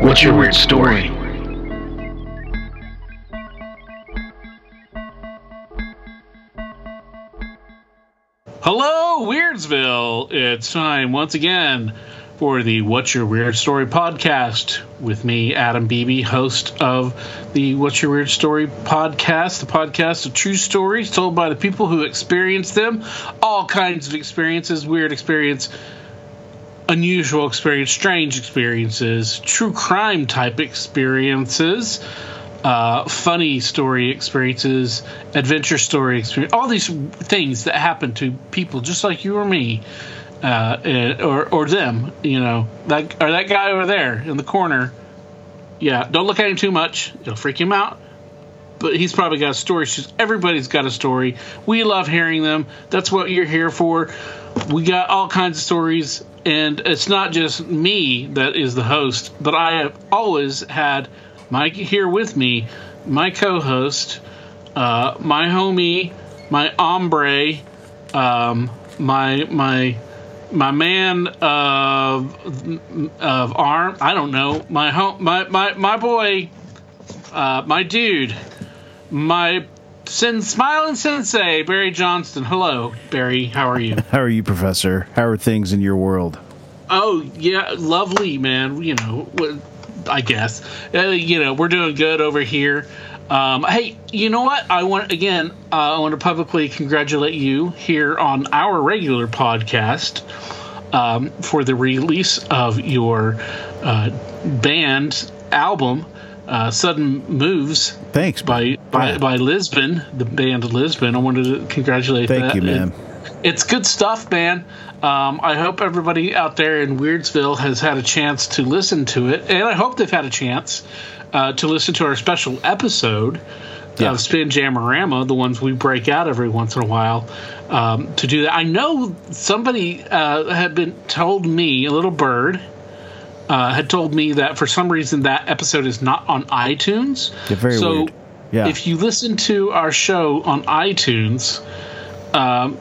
what's your weird story? Hello, Weirdsville! It's time once again for the What's Your Weird Story podcast with me, Adam Beebe, host of the What's Your Weird Story podcast, the podcast of true stories told by the people who experience them, all kinds of experiences, weird experience, unusual experience, strange experiences, true crime type experiences. Uh, funny story experiences, adventure story experience, all these things that happen to people just like you or me uh, or or them, you know, that or that guy over there in the corner. Yeah, don't look at him too much; it'll freak him out. But he's probably got a story. Everybody's got a story. We love hearing them. That's what you're here for. We got all kinds of stories, and it's not just me that is the host, but I have always had Mike here with me, my co-host, uh, my homie, my hombre, um, my my my man of of arm. I don't know my home, my my my boy, uh, my dude, my sin smiling sensei Barry Johnston. Hello, Barry. How are you? How are you, Professor? How are things in your world? Oh yeah, lovely, man. You know, I guess uh, you know we're doing good over here. Um, hey, you know what? I want again. Uh, I want to publicly congratulate you here on our regular podcast um, for the release of your uh, band album, uh, "Sudden Moves." Thanks by by, yeah. by Lisbon, the band Lisbon. I wanted to congratulate. Thank that. you, man. It, it's good stuff, man. Um, I hope everybody out there in Weirdsville has had a chance to listen to it, and I hope they've had a chance uh, to listen to our special episode yeah. of Spin Jamorama, the ones we break out every once in a while. Um, to do that, I know somebody uh, had been told me a little bird. Uh, had told me that for some reason that episode is not on iTunes. Yeah, very so weird. Yeah. if you listen to our show on iTunes, um,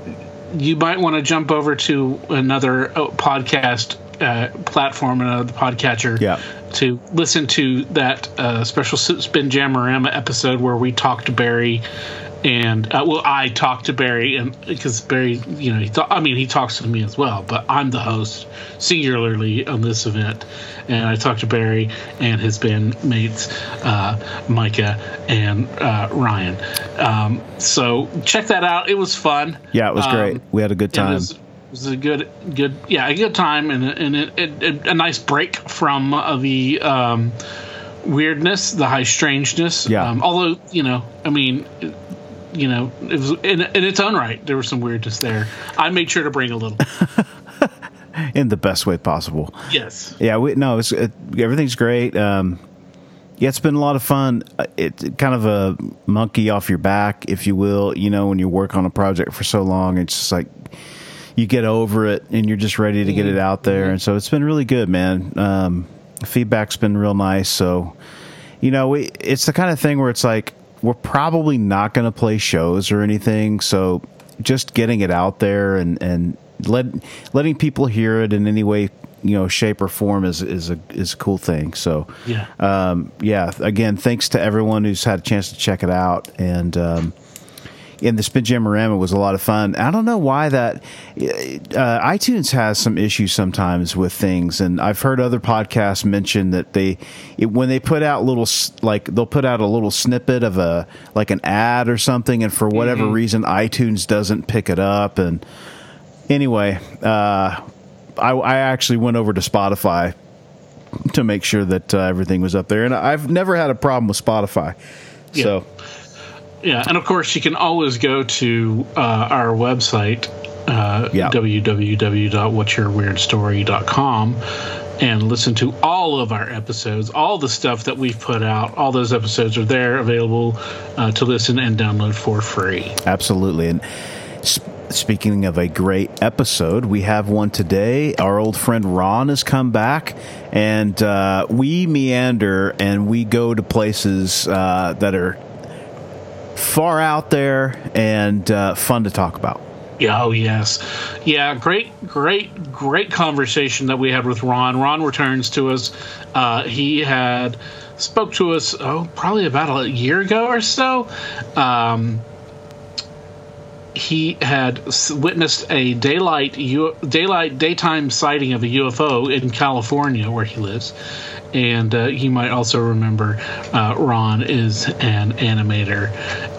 you might want to jump over to another uh, podcast uh, platform, another podcatcher, yeah. to listen to that uh, special Spin Jamorama episode where we talked to Barry and uh, well, I talked to Barry, and because Barry, you know, he thought, I mean, he talks to me as well, but I'm the host singularly on this event, and I talked to Barry and his bandmates, uh, Micah and uh, Ryan. Um, so check that out; it was fun. Yeah, it was great. Um, we had a good time. It was, it was, a good, good, yeah, a good time, and and it, it, it, a nice break from uh, the. Um, weirdness, the high strangeness. Yeah. Um, although, you know, I mean, you know, it was in, in its own right. There was some weirdness there. I made sure to bring a little. in the best way possible. Yes. Yeah. We no. It's it, everything's great. Um, yeah, it's been a lot of fun. Uh, it's kind of a monkey off your back, if you will. You know, when you work on a project for so long, it's just like you get over it and you're just ready to get it mm-hmm. out there. Mm-hmm. And so it's been really good, man. Um, feedback's been real nice. So, you know, we, it's the kind of thing where it's like we're probably not going to play shows or anything. So just getting it out there and and let letting people hear it in any way you know shape or form is is a is a cool thing so yeah um, yeah again thanks to everyone who's had a chance to check it out and um, in the Spin Jamorama was a lot of fun. I don't know why that uh, iTunes has some issues sometimes with things, and I've heard other podcasts mention that they it, when they put out little like they'll put out a little snippet of a like an ad or something, and for whatever mm-hmm. reason iTunes doesn't pick it up. And anyway, uh, I, I actually went over to Spotify to make sure that uh, everything was up there, and I've never had a problem with Spotify. Yeah. So yeah, and of course you can always go to uh, our website, uh, yeah. www.whatsyourweirdstory.com, and listen to all of our episodes, all the stuff that we've put out. All those episodes are there available uh, to listen and download for free. Absolutely. And sp- speaking of a great episode, we have one today. Our old friend Ron has come back, and uh, we meander and we go to places uh, that are far out there and uh, fun to talk about. Yeah, oh yes, yeah. Great, great, great conversation that we had with Ron. Ron returns to us. Uh, he had spoke to us oh probably about a year ago or so. Um, he had witnessed a daylight U- daylight daytime sighting of a UFO in California where he lives, and uh, you might also remember uh, Ron is an animator,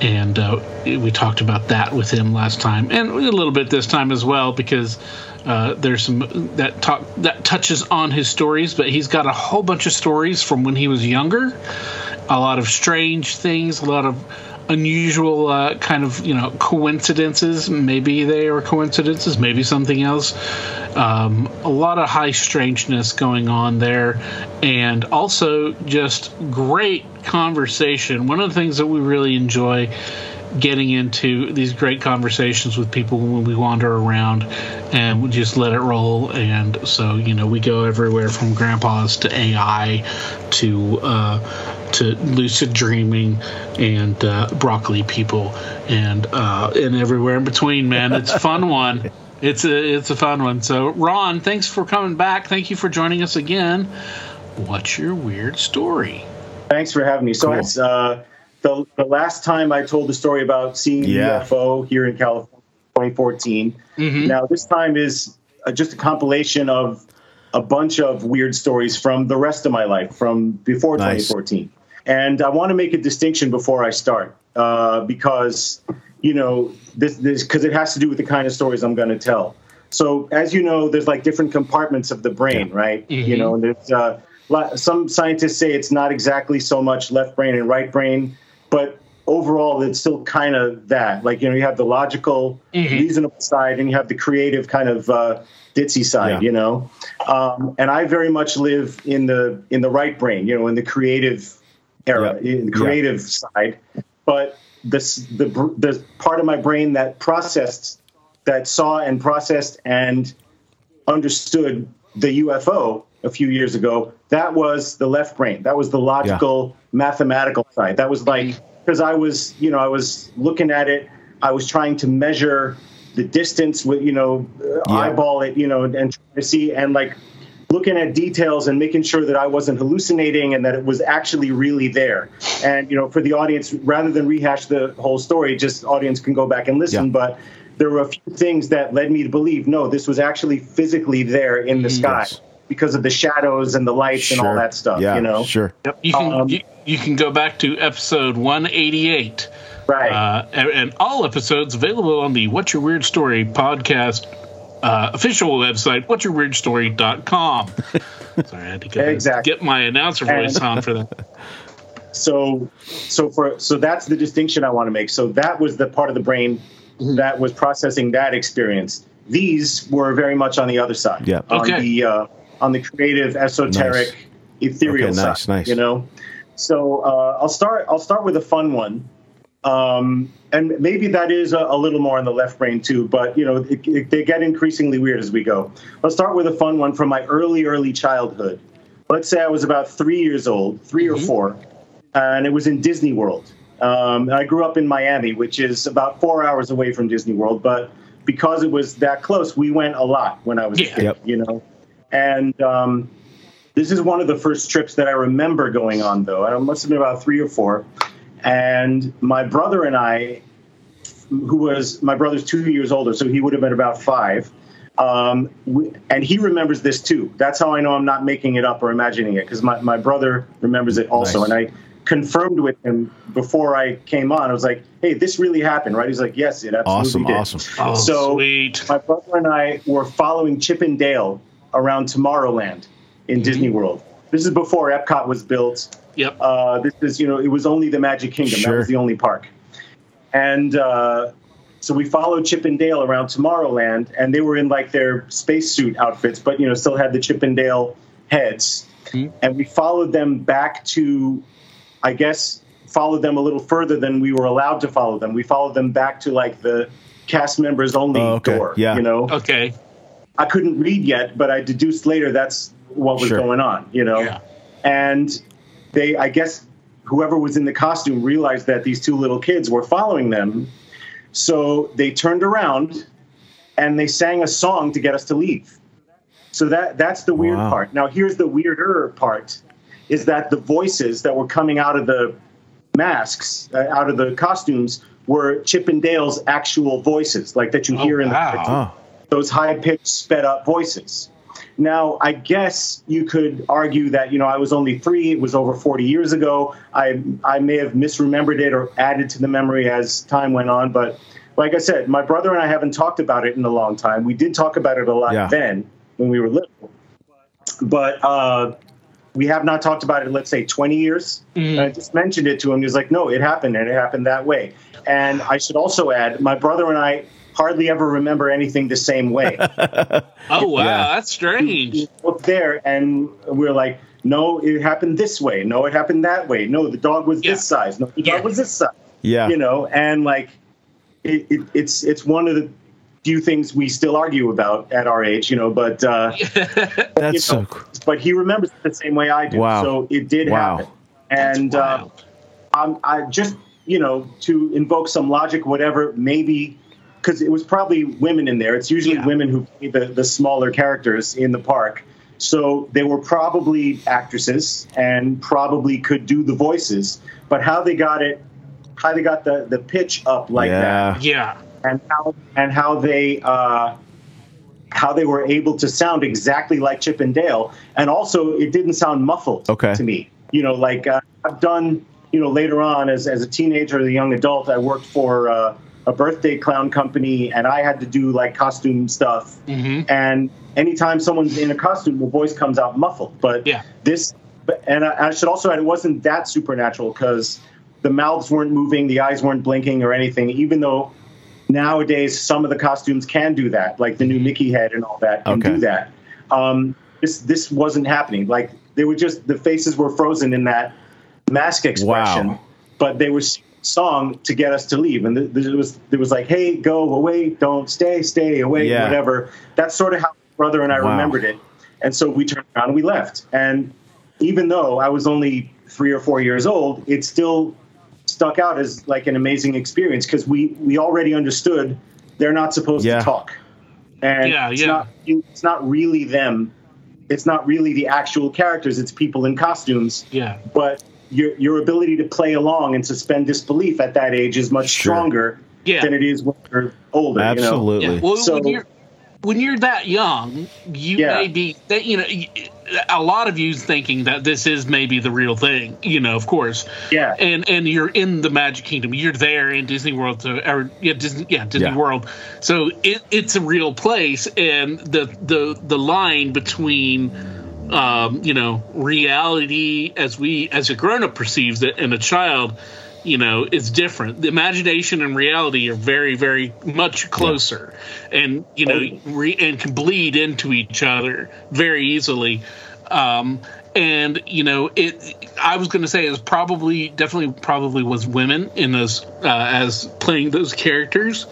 and uh, we talked about that with him last time, and a little bit this time as well because. Uh, there's some that talk that touches on his stories, but he's got a whole bunch of stories from when he was younger. A lot of strange things, a lot of unusual uh, kind of you know coincidences. Maybe they are coincidences, maybe something else. Um, a lot of high strangeness going on there, and also just great conversation. One of the things that we really enjoy getting into these great conversations with people when we wander around and we just let it roll. And so, you know, we go everywhere from grandpas to AI to uh, to lucid dreaming and uh, broccoli people and uh, and everywhere in between. Man, it's a fun one. It's a it's a fun one. So, Ron, thanks for coming back. Thank you for joining us again. What's your weird story? Thanks for having me. So Cool. it's uh, the the last time I told the story about seeing Yeah. UFO here in California, 2014. Mhm. Now this time is uh, just a compilation of a bunch of weird stories from the rest of my life, from before Nice. 2014. And I want to make a distinction before I start, uh, because you know this this because it has to do with the kind of stories I'm going to tell. So as you know, there's like different compartments of the brain, right? You Mhm. know, and there's uh, some scientists say it's not exactly so much left brain and right brain, but overall it's still kind of that. Like you know, you have the logical, Mhm. reasonable side, and you have the creative kind of uh, ditzy side. Yeah. You know, um, and I very much live in the in the right brain. You know, in the creative era, Yeah. in the creative side. But this the the part of my brain that processed, that saw and processed and understood the UFO a few years ago, that was the left brain. That was the logical, mathematical side. That was like because I was, you know, I was looking at it. I was trying to measure the distance with, you know, uh, Yeah. eyeball it, you know, and trying to see and like looking at details and making sure that I wasn't hallucinating and that it was actually really there. And you know, for the audience, rather than rehash the whole story, just audience can go back and listen. Yeah. But there were a few things that led me to believe no, this was actually physically there in the sky Yes. because of the shadows and the lights and all that stuff. Yeah, you know, sure. Yep. You can Um, you, you can go back to episode 188. right? Uh, and, and all episodes available on the What's Your Weird Story podcast uh, official website, what'syourweirdstory.com. Sorry, I had to get, Exactly. get my announcer voice And- on for that. so so for so that's the distinction I want to make. So that was the part of the brain that was processing that experience. These were very much on the other side. Yeah. On Okay. the uh, on the creative, esoteric, ethereal Okay, nice, side. nice. You know. So uh, I'll start. I'll start with a fun one. Um, and maybe that is a, a little more in the left brain too, but you know it, it, they get increasingly weird as we go. Let's start with a fun one from my early, early childhood. Let's say I was about three years old, 3 or four, and it was in Disney World. Um, I grew up in Miami, which is about four hours away from Disney World, but because it was that close, we went a lot when I was Yeah. a kid, Yep. you know. And um, this is one of the first trips that I remember going on, though. I must have been about three or four. And my brother and I, who was my brother's two years older, so he would have been about five. Um, we, and he remembers this too. That's how I know I'm not making it up or imagining it, because my, my brother remembers it also. Nice. And I confirmed with him before I came on. I was like, hey, this really happened, right? He's like, yes, it absolutely Awesome, did. awesome. Oh, So- sweet. My brother and I were following Chip and Dale around Tomorrowland in Disney World. This is before Epcot was built. Yep. Uh, this is, you know, it was only the Magic Kingdom. Sure. That was the only park. And uh, so we followed Chip and Dale around Tomorrowland, and they were in like their spacesuit outfits, but you know, still had the Chip and Dale heads, and we followed them back to, I guess, followed them a little further than we were allowed to follow them. We followed them back to like the cast members only Oh, okay. door. Yeah. You know, Okay. I couldn't read yet, but I deduced later that's what was Sure. going on. You know, Yeah. and they, I guess, whoever was in the costume realized that these two little kids were following them, so they turned around and they sang a song to get us to leave. So that that's the weird Wow. part. Now here's the weirder part: is that the voices that were coming out of the masks, uh, out of the costumes, were Chip and Dale's actual voices, like that you Oh, hear in the wow. cartoon Oh, those high pitched, sped up voices. Now, I guess you could argue that you know I was only three; it was over forty years ago. I I may have misremembered it or added to the memory as time went on. But like I said, my brother and I haven't talked about it in a long time. We did talk about it a lot Yeah. then when we were little, but uh, we have not talked about it. Let's say twenty years. And I just mentioned it to him. He was like, "No, it happened, and it happened that way." And I should also add, my brother and I hardly ever remember anything the same way. Oh wow, Yeah. that's strange. look there and we're like, no, it happened this way. No, it happened that way. No, the dog was Yeah. this size. No, the Yeah. dog was this size. yeah. You know, and like, it, it, it's it's one of the few things we still argue about at our age. You know, but uh, That's you so know, cool. but he remembers it the same way I do. Wow. So it did Wow. happen. And uh, Wow. um, I just, you know, to invoke some logic, whatever, maybe because it was probably women in there. It's usually Yeah. women who play the, the smaller characters in the park. So they were probably actresses and probably could do the voices. But how they got it, how they got the, the pitch up like that, yeah. Yeah. and how and how they uh, how they were able to sound exactly like Chip and Dale, and also it didn't sound muffled Okay. to me. You know, like uh, I've done. You know, later on as as a teenager, as a young adult, I worked for uh, a birthday clown company, and I had to do like costume stuff. Mm-hmm. And anytime someone's in a costume, the voice comes out muffled. But Yeah. this, and I, I should also add, it wasn't that supernatural because the mouths weren't moving, the eyes weren't blinking or anything. Even though nowadays some of the costumes can do that, like the new Mickey head and all that can Okay. do that. Um, this this wasn't happening. Like they were just the faces were frozen in that mask expression, Wow. but they were song to get us to leave, and th- there was there was like, hey, go away, don't stay, stay away, Yeah. whatever. That's sort of how my brother and I Wow. remembered it, and so we turned around and we left. And even though I was only three or four years old, it still stuck out as like an amazing experience because we we already understood they're not supposed Yeah. to talk, and Yeah, it's yeah. not it's not really them. It's not really the actual characters. It's people in costumes Yeah. but your your ability to play along and suspend disbelief at that age is much Sure. stronger Yeah. than it is when you're older. You know? Absolutely. Yeah. Well, So- when you're when you're that young, you Yeah. may be that you know y- a lot of you thinking that this is maybe the real thing. You know, of course. Yeah. And and you're in the Magic Kingdom. You're there in Disney World to or yeah Disney yeah Disney Yeah. World. So it it's a real place, and the the the line between um, you know reality as we as a grown up perceives it and a child you know is different. The imagination and reality are very very much closer and you know re- and can bleed into each other very easily. Um and you know it i was going to say it was probably definitely probably was women in those uh, as playing those characters.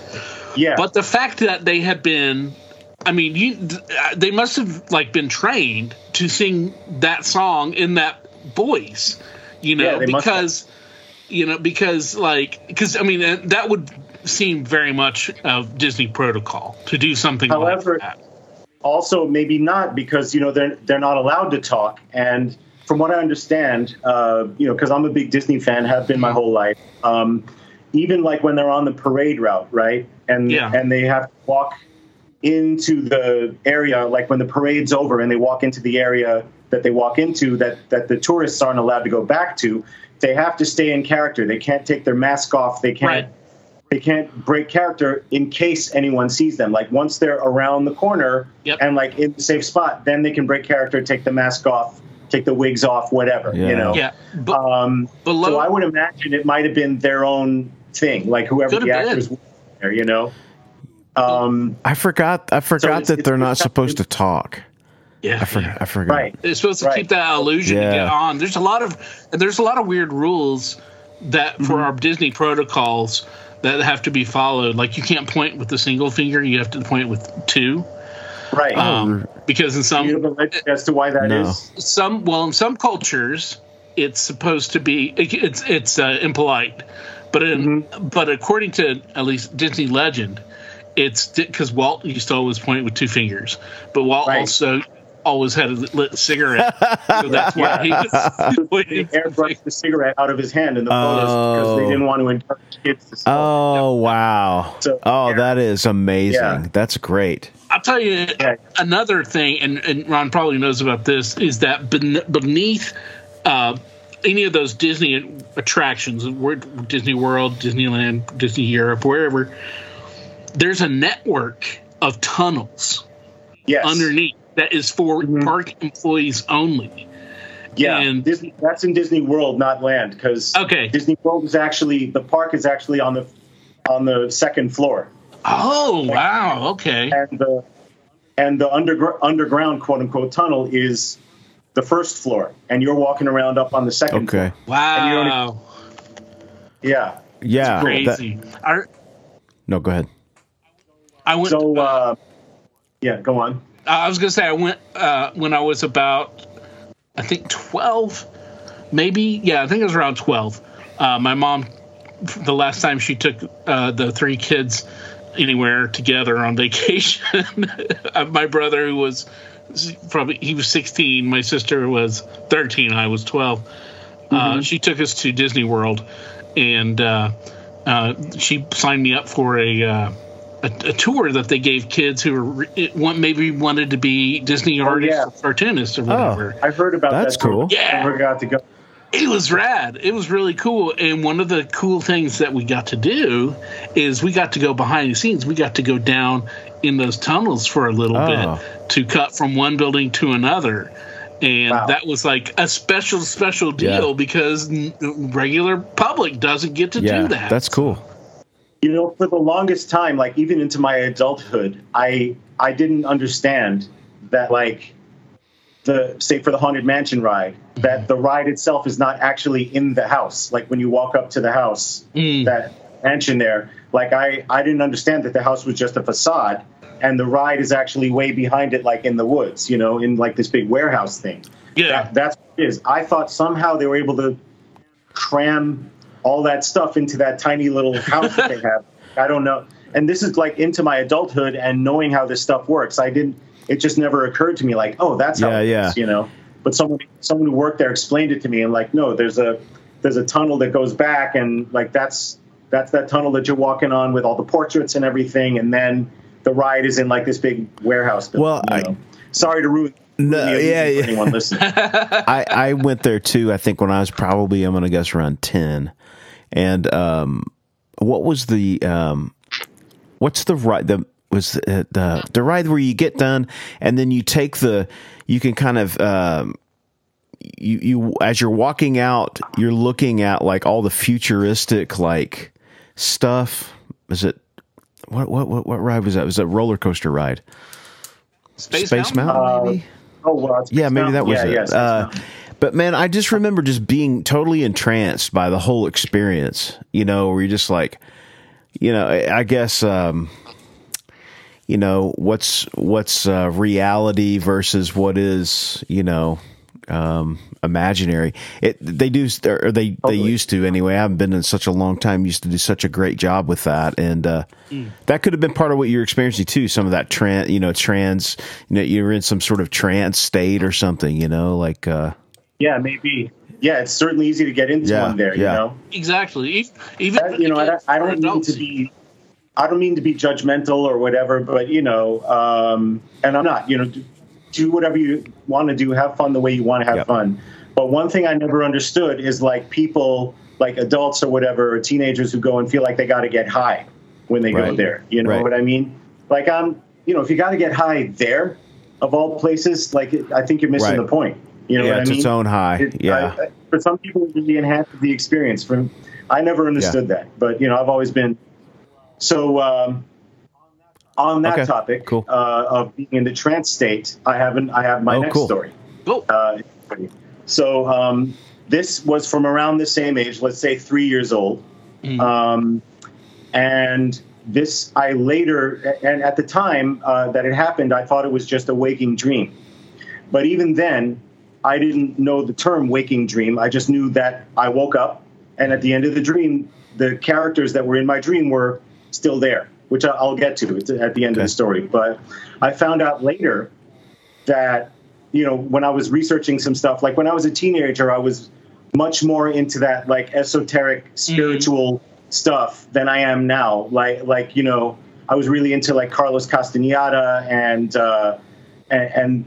Yeah. but the fact that they had been, I mean, you, uh, they must have like been trained to sing that song in that voice, you know, Yeah, they must have. because, you know, because like, because I mean, that would seem very much of Disney protocol to do something However- like that. also maybe not because you know they're they're not allowed to talk and from what i understand uh, you know because i'm a big disney fan have been my whole life um, even like when they're on the parade route right and Yeah. and they have to walk into the area like when the parade's over and they walk into the area that they walk into that that the tourists aren't allowed to go back to they have to stay in character they can't take their mask off they can't Right. they can't break character in case anyone sees them. Like once they're around the corner Yep. and like in the safe spot, then they can break character, take the mask off, take the wigs off, whatever. Yeah. You know. Yeah. But Um, below, so I would imagine it might have been their own thing, like whoever Could the have been. actors were there. You know. Um, I forgot. I forgot it's- that it's- they're not supposed to talk. Yeah, I, for, yeah. I forgot. Right. They're supposed to Right. keep that illusion to get on. There's a lot of and there's a lot of weird rules that for Mm-hmm. our Disney protocols that have to be followed. Like you can't point with a single finger; you have to point with two. Right. Um, because in some you have a legend as to why that is. No. some well in some cultures it's supposed to be it- it's it's uh, impolite but in but according to at least disney legend it's because walt used to always point with two fingers but walt Right. also always had a lit cigarette so that's why he was They pointing airbrushed the cigarette out of his hand in the photos because they Oh. didn't want to encourage kids to smoke. Oh wow! So, oh, yeah. that is amazing. Yeah. That's great. I'll tell you Yeah. another thing, and, and Ron probably knows about this, is that beneath uh, any of those Disney attractions, Disney World, Disneyland, Disney Europe, wherever, there's a network of tunnels yes. underneath that is for Mhm. park employees only. Yeah, and- Disney. That's in Disney World, not Land, because Okay. Disney World is actually the park is actually on the on the second floor, Oh, wow. Okay. and the and the undergr- underground quote unquote tunnel is the first floor, and you're walking around up on the second. Okay. Wow. Yeah. Yeah. that- Crazy. I, no, go ahead. I went. So, uh, yeah, go on. I was gonna say I went uh, when I was about, I think twelve, maybe. Yeah, I think it was around twelve. Uh, my mom, the last time she took uh, the three kids anywhere together on vacation, uh, my brother who was probably he was sixteen, my sister was thirteen, I was 12 Uh, she took us to Disney World, and uh, uh, she signed me up for a. A, a tour that they gave kids who were it, want, maybe wanted to be Disney oh, artists yeah. or cartoonists or whatever. Oh, I heard about That's that. too. cool. Yeah. Never got to go. It was rad. It was really cool. And one of the cool things that we got to do is we got to go behind the scenes. We got to go down in those tunnels for a little Oh. bit to cut from one building to another. And Wow. that was like a special, special deal Yeah. because regular public doesn't get to Yeah, do that. that's cool. You know, for the longest time, like even into my adulthood, I I didn't understand that like the say for the haunted mansion ride that the ride itself is not actually in the house. Like when you walk up to the house, Mm. that mansion there, like I I didn't understand that the house was just a facade and the ride is actually way behind it, like in the woods, you know, in like this big warehouse thing. yeah. That, that's what it is. I thought somehow they were able to cram all that stuff into that tiny little house that they have. I don't know. And this is like into my adulthood and knowing how this stuff works. I didn't. It just never occurred to me like, oh, that's how Yeah, it yeah. is, you know. But someone someone who worked there explained it to me and like, no, there's a there's a tunnel that goes back and like that's that's that tunnel that you're walking on with all the portraits and everything, and then the ride is in like this big warehouse. Building, Well, you I- sorry to ruin. No, yeah, yeah. Anyone listening? I, I went there too. I think when I was probably I'm gonna guess around ten. And um, what was the um, what's the ride? The was the, the the ride where you get done and then you take the you can kind of um, you you as you're walking out you're looking at like all the futuristic like stuff. Is it what what what, what ride was that? Was it a roller coaster ride? Space, Space Mountain? Mountain, maybe. Oh, well, it's Yeah, maybe that was yeah, it. Yeah, Space uh, Mountain. But man, I just remember just being totally entranced by the whole experience. You know, where you're just like, you know, I guess, um, you know, what's what's uh, reality versus what is, you know, um, imaginary. It they do or they they used to anyway. I haven't been in such a long time. Used to do such a great job with that, and uh, that could have been part of what you're experiencing too. Some of that trans, you know, trans. You know, you're in some sort of trance state or something. You know, like uh, yeah, maybe. Yeah, it's certainly easy to get into Yeah, one there. yeah. You know, Exactly. Even That- you know, I, don't- I don't mean to be, I don't mean to be judgmental or whatever, but you know, um, and I'm not. You know, do, do whatever you want to do, have fun the way you want to have Yep. fun. But one thing I never understood is like people, like adults or whatever, or teenagers who go and feel like they got to get high when they go there. You know Right. what I mean? Like I'm, you know, if you got to get high there, of all places, like I think you're missing Right. the point. You know yeah, what it's I mean? its own high. It- yeah, I- I- for some people, it really enhances the experience. From I never understood that, but you know, I've always been so. Um, on that Okay, topic cool. uh, of being in the trance state, I haven't. I have my Oh, next cool. story. Oh, Uh, so um, this was from around the same age, let's say three years old. Um, and this, I later, and at the time uh, that it happened, I thought it was just a waking dream. But even then, I didn't know the term waking dream. I just knew that I woke up, and at the end of the dream, the characters that were in my dream were still there, which I- I'll get to at the end of the story. But I found out later that you know when I was researching some stuff, like when I was a teenager, I was much more into that like esoteric spiritual stuff than I am now. Like like you know, I was really into like Carlos Castaneda and uh, and and,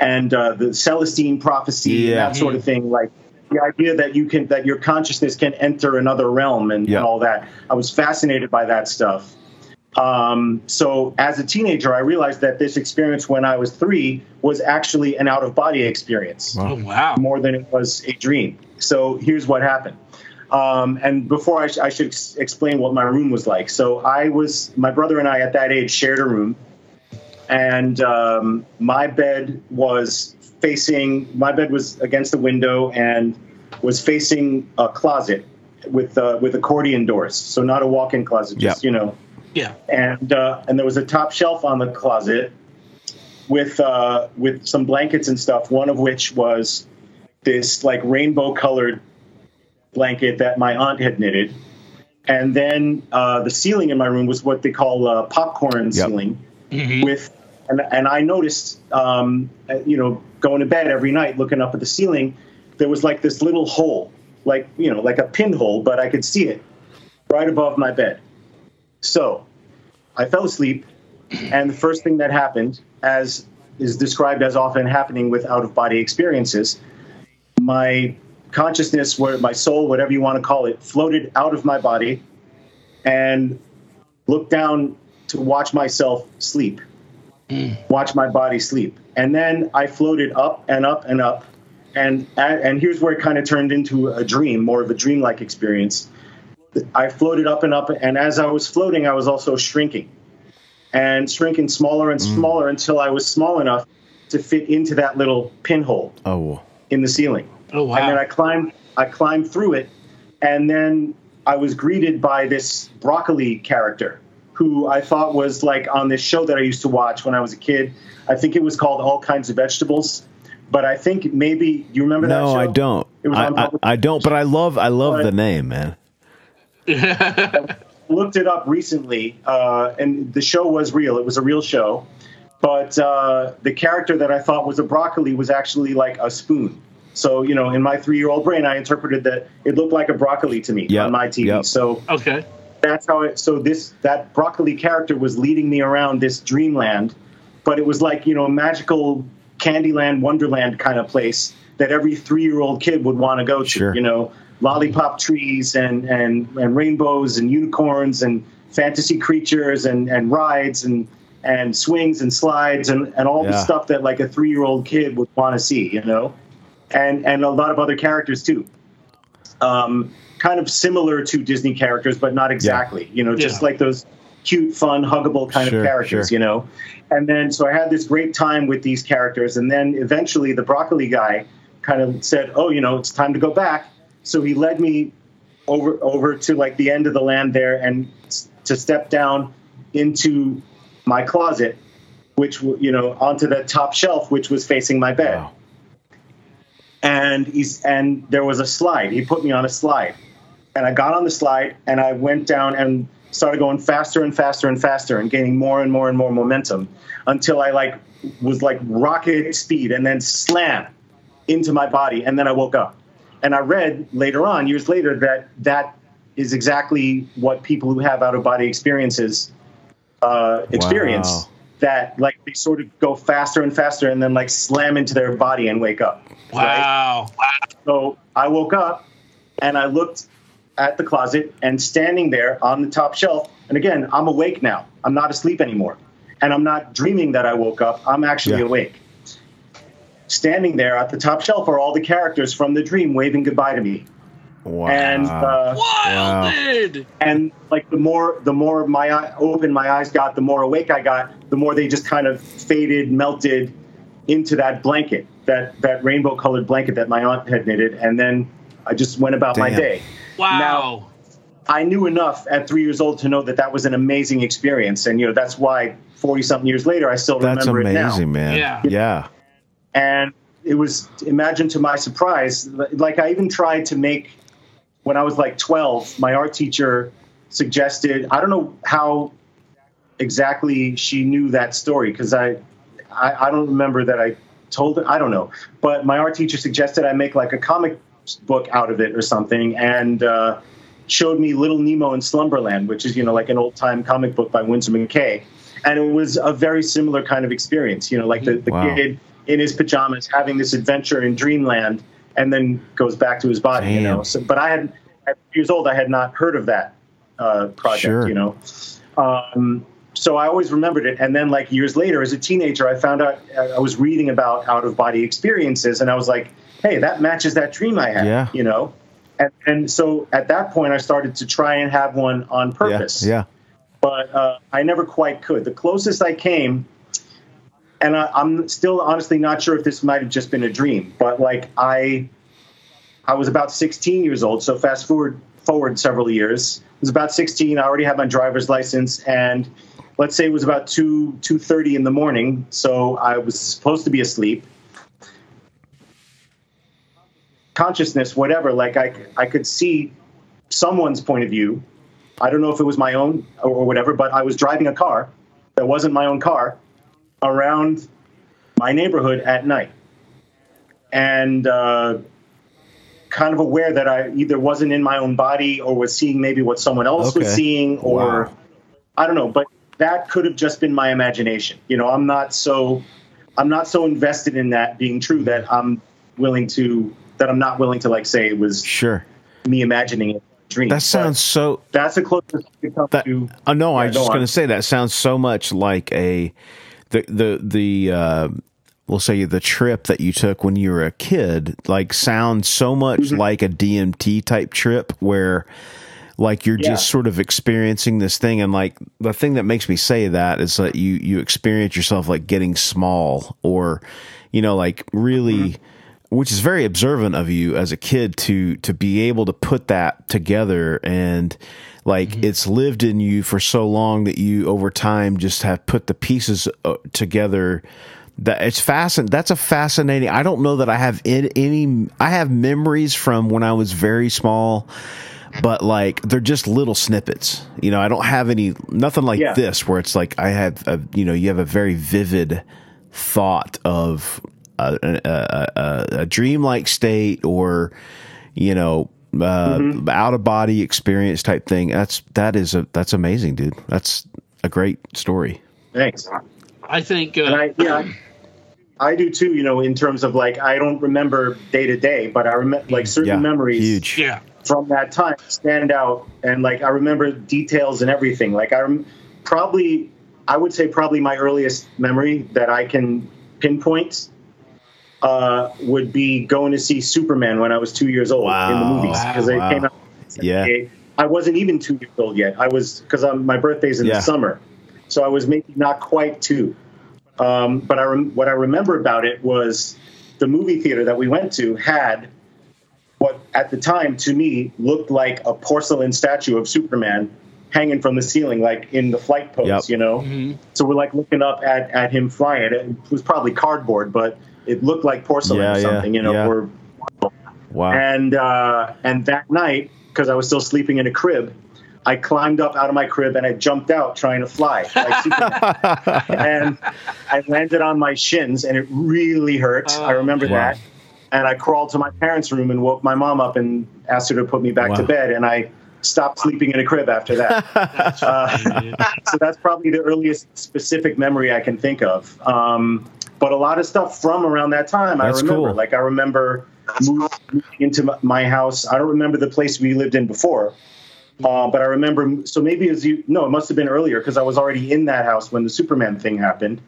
and uh, the Celestine prophecy Yeah. and that sort of thing. Like the idea that you can that your consciousness can enter another realm and, Yeah. and all that. I was fascinated by that stuff. Um, so as a teenager, I realized that this experience when I was three was actually an out of body experience oh wow. more than it was a dream. So here's what happened. Um, and before I, sh- I should ex- explain what my room was like. So I was, my brother and I at that age shared a room, and um, my bed was facing, my bed was against the window and was facing a closet with uh, with accordion doors. So not a walk-in closet, just Yeah. you know Yeah. and uh, and there was a top shelf on the closet with uh, with some blankets and stuff. One of which was this like rainbow colored blanket that my aunt had knitted, and then uh, the ceiling in my room was what they call uh, popcorn Yep. ceiling with. And, and I noticed, um, uh, you know, going to bed every night, looking up at the ceiling, there was like this little hole, like you know, like a pinhole, but I could see it right above my bed. So I fell asleep, and the first thing that happened, as is described as often happening with out of body experiences, my consciousness, my soul, whatever you want to call it, floated out of my body and looked down to watch myself sleep, watch my body sleep. And then I floated up and up and up. And, and here's where it kind of turned into a dream, more of a dreamlike experience. I floated up and up, and as I was floating, I was also shrinking and shrinking smaller and mm. smaller until I was small enough to fit into that little pinhole Oh, in the ceiling. Oh wow. And then I climbed, I climbed through it, and then I was greeted by this broccoli character, who I thought was like on this show that I used to watch when I was a kid. I think it was called All Kinds of Vegetables, but I think maybe you remember that show? No. I don't. It was I, on I, I don't, but I love I love But- the name, man. I looked it up recently, uh, and the show was real. It was a real show, but uh, the character that I thought was a broccoli was actually like a spoon. So you know, in my three-year-old brain, I interpreted that it looked like a broccoli to me Yep, on my TV. yep. So okay. That's how it. So this that broccoli character was leading me around this dreamland, but it was like you know, magical Candyland, Wonderland kind of place that every three-year-old kid would want to go to. Sure. You know, lollipop trees and and and rainbows and unicorns and fantasy creatures and and rides and and swings and slides and and all the stuff that like a three-year-old kid would want to see. You know, and and a lot of other characters too um, kind of similar to Disney characters, but not exactly. You know, just Yeah. like those cute, fun, huggable kind Sure, of characters. sure. You know, and then so I had this great time with these characters, and then eventually the broccoli guy kind of said, "Oh, you know, it's time to go back." So he led me over over to like the end of the land there, and to step down into my closet, which you know onto that top shelf, which was facing my bed wow. and he's and there was a slide. He put me on a slide, and I got on the slide and I went down and started going faster and faster and faster and gaining more and more and more momentum until I like was like rocket speed and then slam into my body and then I woke up. And I read later on, years later, that that is exactly what people who have out of body experiences uh, experience. Wow. That like they sort of go faster and faster and then like slam into their body and wake up. right? Wow. So I woke up and I looked at the closet and standing there on the top shelf. And again, I'm awake now. I'm not asleep anymore. And I'm not dreaming that I woke up. I'm actually Yeah. awake. Standing there at the top shelf are all the characters from the dream waving goodbye to me. Wow. And uh, Wilded. and like the more the more my eye, open my eyes got, the more awake I got, the more they just kind of faded, melted into that blanket, that that rainbow colored blanket that my aunt had knitted, and then I just went about my day. Wow. Now, I knew enough at three years old to know that that was an amazing experience, and you know that's why forty something years later I still That's remember it now. amazing, man. Yeah. Yeah. And it was imagine to my surprise, like I even tried to make when I was like twelve. My art teacher suggested I don't know how exactly she knew that story because I, I I don't remember that I told her. I don't know, but my art teacher suggested I make like a comic book out of it or something, and. Uh, showed me Little Nemo in Slumberland, which is you know like an old time comic book by Winsor McCay, and it was a very similar kind of experience. You know, like the, the Wow. kid in his pajamas having this adventure in dreamland, and then goes back to his body. You know, so, but I had at years old, I had not heard of that uh, project. Sure. You know, um, so I always remembered it. And then like years later, as a teenager, I found out I was reading about out of body experiences, and I was like, hey, that matches that dream I had. Yeah. You know. And, and so at that point, I started to try and have one on purpose Yeah. but uh, I never quite could. The closest I came, and I, I'm still honestly not sure if this might have just been a dream, but like I, I was about 16 years old. So fast forward forward several years. I was about 16. I already had my driver's license, and let's say it was about two 2:30 in the morning. So I was supposed to be asleep. Consciousness, whatever. Like I, I could see someone's point of view I don't know if it was my own or, or whatever, but I was driving a car that wasn't my own car around my neighborhood at night. And uh, kind of aware that I either wasn't in my own body or was seeing maybe what someone else was seeing, or Wow. I don't know, but that could have just been my imagination. You know, I'm not so I'm not so invested in that being true that I'm willing to that I'm not willing to like say it was Sure. me imagining it. a Dream. That But sounds so that's the closest come that to. oh no i was just going to say that sounds so much like a the the the uh we'll say the trip that you took when you were a kid like sounds so much Mm-hmm. like a dmt type trip where like you're Yeah. just sort of experiencing this thing and like the thing that makes me say that is that you you experience yourself like getting small or you know like really Mm-hmm. Which is very observant of you as a kid to to be able to put that together and like Mm-hmm. it's lived in you for so long that you over time just have put the pieces uh, together that it's fascinating that's a fascinating i don't know that i have in, any i have memories from when i was very small but like they're just little snippets you know i don't have any nothing like Yeah. this where it's like i have a, you know you have a very vivid thought of a, a, a, a, a dreamlike state or you know uh, Mm-hmm. out of body experience type thing that's that is a that's amazing dude that's a great story Thanks. I think. Uh, I, yeah, I do too. You know, in terms of like, I don't remember day to day, but I remember like certain yeah memories huge yeah. from that time stand out, and like I remember details and everything. Like I rem- probably, I would say probably my earliest memory that I can pinpoint uh, would be going to see Superman when I was two years old in the movies because Wow. it came out. Yeah. I wasn't even two years old yet. I was because my birthday's in Yeah. the summer, so I was maybe not quite two. Um, but I rem- what I remember about it was the movie theater that we went to had what at the time to me looked like a porcelain statue of Superman hanging from the ceiling, like in the flight pose, Yep. you know. So we're like looking up at, at him flying. It was probably cardboard, but it looked like porcelain Yeah, or yeah, something, you know. yeah. Or wow and uh, and that night, because I was still sleeping in a crib, I climbed up out of my crib and I jumped out trying to fly. Like and I landed on my shins and it really hurt. I remember Wow. that. And I crawled to my parents' room and woke my mom up and asked her to put me back to bed. And I stopped sleeping in a crib after that. uh, so that's probably the earliest specific memory I can think of. Um, but a lot of stuff from around that time That's I remember. cool. Like I remember moving into my house. I don't remember the place we lived in before, uh, but I remember. So maybe as you no, it must have been earlier because I was already in that house when the Superman thing happened.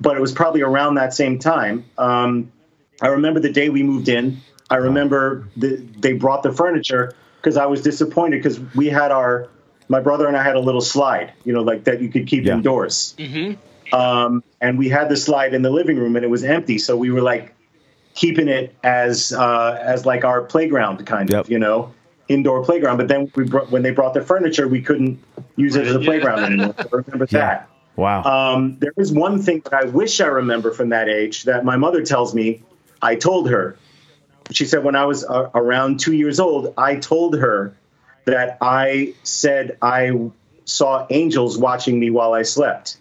But it was probably around that same time. Um, I remember the day we moved in. I remember the, they brought the furniture because I was disappointed because we had our my brother and I had a little slide, you know, like that you could keep Yeah. indoors. Um, and we had the slide in the living room and it was empty, so we were like keeping it as uh, as like our playground kind Yep. of, you know, indoor playground. But then we brought, when they brought the furniture, we couldn't use it as a Yeah. playground anymore. I remember Yeah. that. Wow. Um, there is one thing that I wish I remember from that age that my mother tells me I told her. She said when I was uh, around two years old, I told her that I said I saw angels watching me while I slept,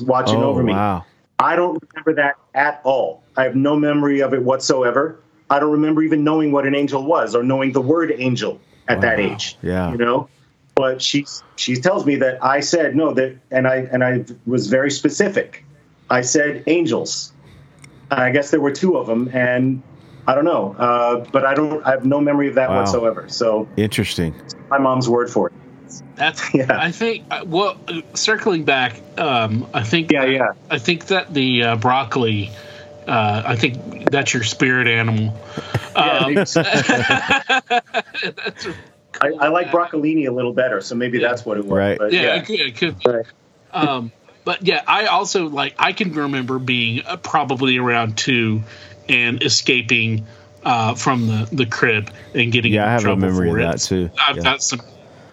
watching oh, over me. wow. I don't remember that at all. I have no memory of it whatsoever. I don't remember even knowing what an angel was or knowing the word angel at that age. Yeah. You know? But she she tells me that I said no that and I and I was very specific. I said angels. I guess there were two of them and I don't know. Uh, but I don't I have no memory of that Wow. whatsoever. So Interesting. my mom's word for it. That's Yeah. I think. uh, Well, uh, circling back, um, I think. Yeah, yeah. I think that the uh, broccoli. Uh, I think that's your spirit animal. Um, Yeah, I, I like broccolini a little better, so maybe that's what it was. Right. But yeah, yeah. it could. It could. Right. Um, but yeah, I also like. I can remember being uh, probably around two and escaping uh, from the the crib and getting. Yeah, in I have a trouble memory for of it. that, too. I've Yeah. got some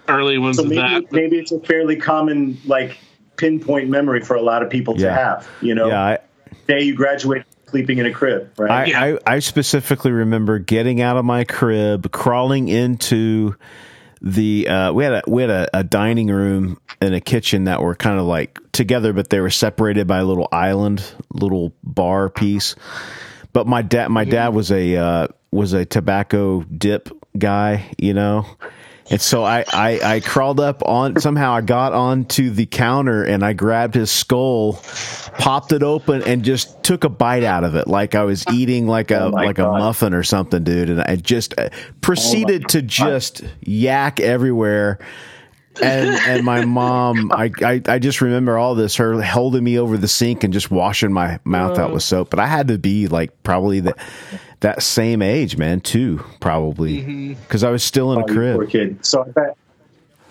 early ones So of maybe that. maybe it's a fairly common like pinpoint memory for a lot of people to have. You know, Yeah, I, day you graduate sleeping in a crib, I, right? Yeah. I, I specifically remember getting out of my crib, crawling into the uh, we had a we had a, a dining room and a kitchen that were kind of like together, but they were separated by a little island, little bar piece. But my dad, my dad was a uh, was a tobacco dip guy, you know. And so I, I, I crawled up on somehow I got onto the counter and I grabbed his skull, popped it open and just took a bite out of it like I was eating like a Oh like a God. Oh muffin or something, dude. And I just uh, proceeded to just yak everywhere. And and my mom, I, I I just remember all this, her holding me over the sink and just washing my mouth out with soap. But I had to be like probably the that same age, man, too, probably, because I was still in a Oh, you Poor crib. kid. So I bet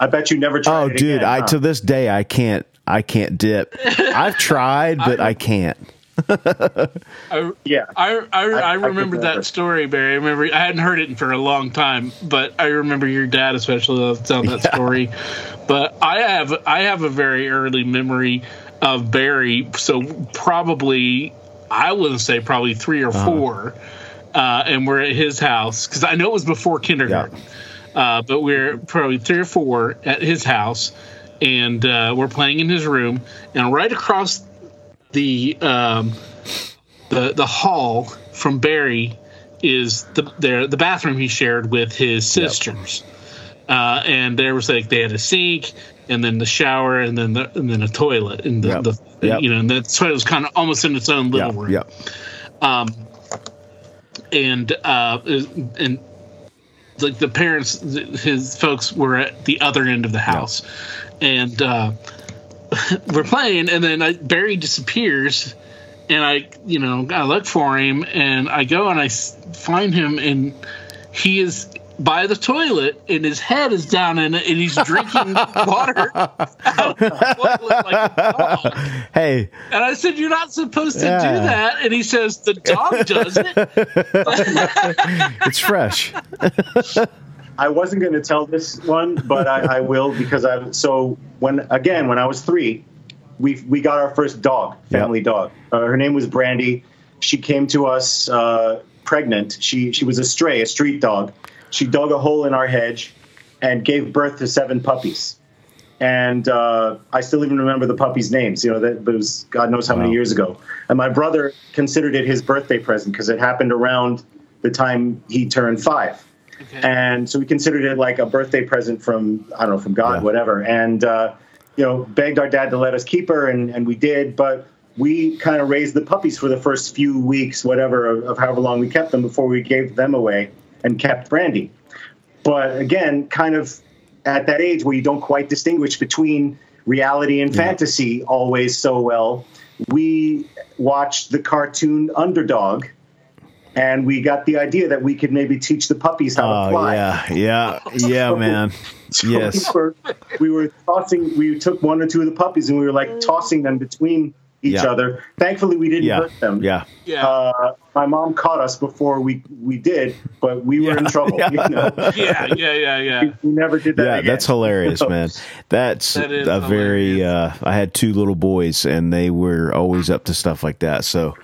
I bet you never tried. Oh, it dude, again, I huh? to this day I can't I can't dip. I've tried, but I can't. I, yeah. I, I, I, I remember that story, Barry. I remember I hadn't heard it for a long time, but I remember your dad especially telling that Yeah. story. But I have I have a very early memory of Barry, so probably I wouldn't say probably three Uh-huh. or four, uh, and we're at his house because I know it was before kindergarten. Uh, but we're probably three or four at his house, and uh, we're playing in his room, and right across the um, the the hall from Barry is the the, the bathroom he shared with his sisters. Uh, and there was like they had a sink and then the shower and then the and then a toilet and the, Yep. the Yep. you know and the toilet was kind of almost in its own little room yeah. and uh and like the parents his folks were at the other end of the house and uh we're playing and then I, barry disappears and i you know i look for him and i go and I find him and he is by the toilet and his head is down in it and he's drinking water out of the toilet like a dog. Hey, And I said, You're not supposed to Yeah. do that. And he says, The dog does it. it's fresh. I wasn't going to tell this one, but I, I will because I. So when again, when I was three, we we got our first dog, family dog. Uh, her name was Brandy. She came to us uh, pregnant. She she was a stray, a street dog. She dug a hole in our hedge and gave birth to seven puppies. And uh, I still even remember the puppies' names. You know, that was God knows how many years ago. And my brother considered it his birthday present because it happened around the time he turned five and so we considered it like a birthday present from I don't know from God, Yeah. whatever. And uh, you know, begged our dad to let us keep her, and, and we did. But we kind of raised the puppies for the first few weeks, whatever, of, of however long we kept them before we gave them away and kept Brandy. But again, kind of at that age where you don't quite distinguish between reality and fantasy always so well, we watched the cartoon Underdog and we got the idea that we could maybe teach the puppies how to Oh fly. yeah, yeah, yeah, man. So Yes. we were, we were tossing. We took one or two of the puppies and we were like tossing them between each Yeah. other. Thankfully, we didn't Yeah, hurt them. yeah. Yeah. Uh, my mom caught us before we we did, but we were in trouble. yeah. You know? yeah, yeah, yeah, yeah. We never did that. Yeah, again. that's hilarious, man. That's That is a very. Uh. I had two little boys, and they were always up to stuff like that. So,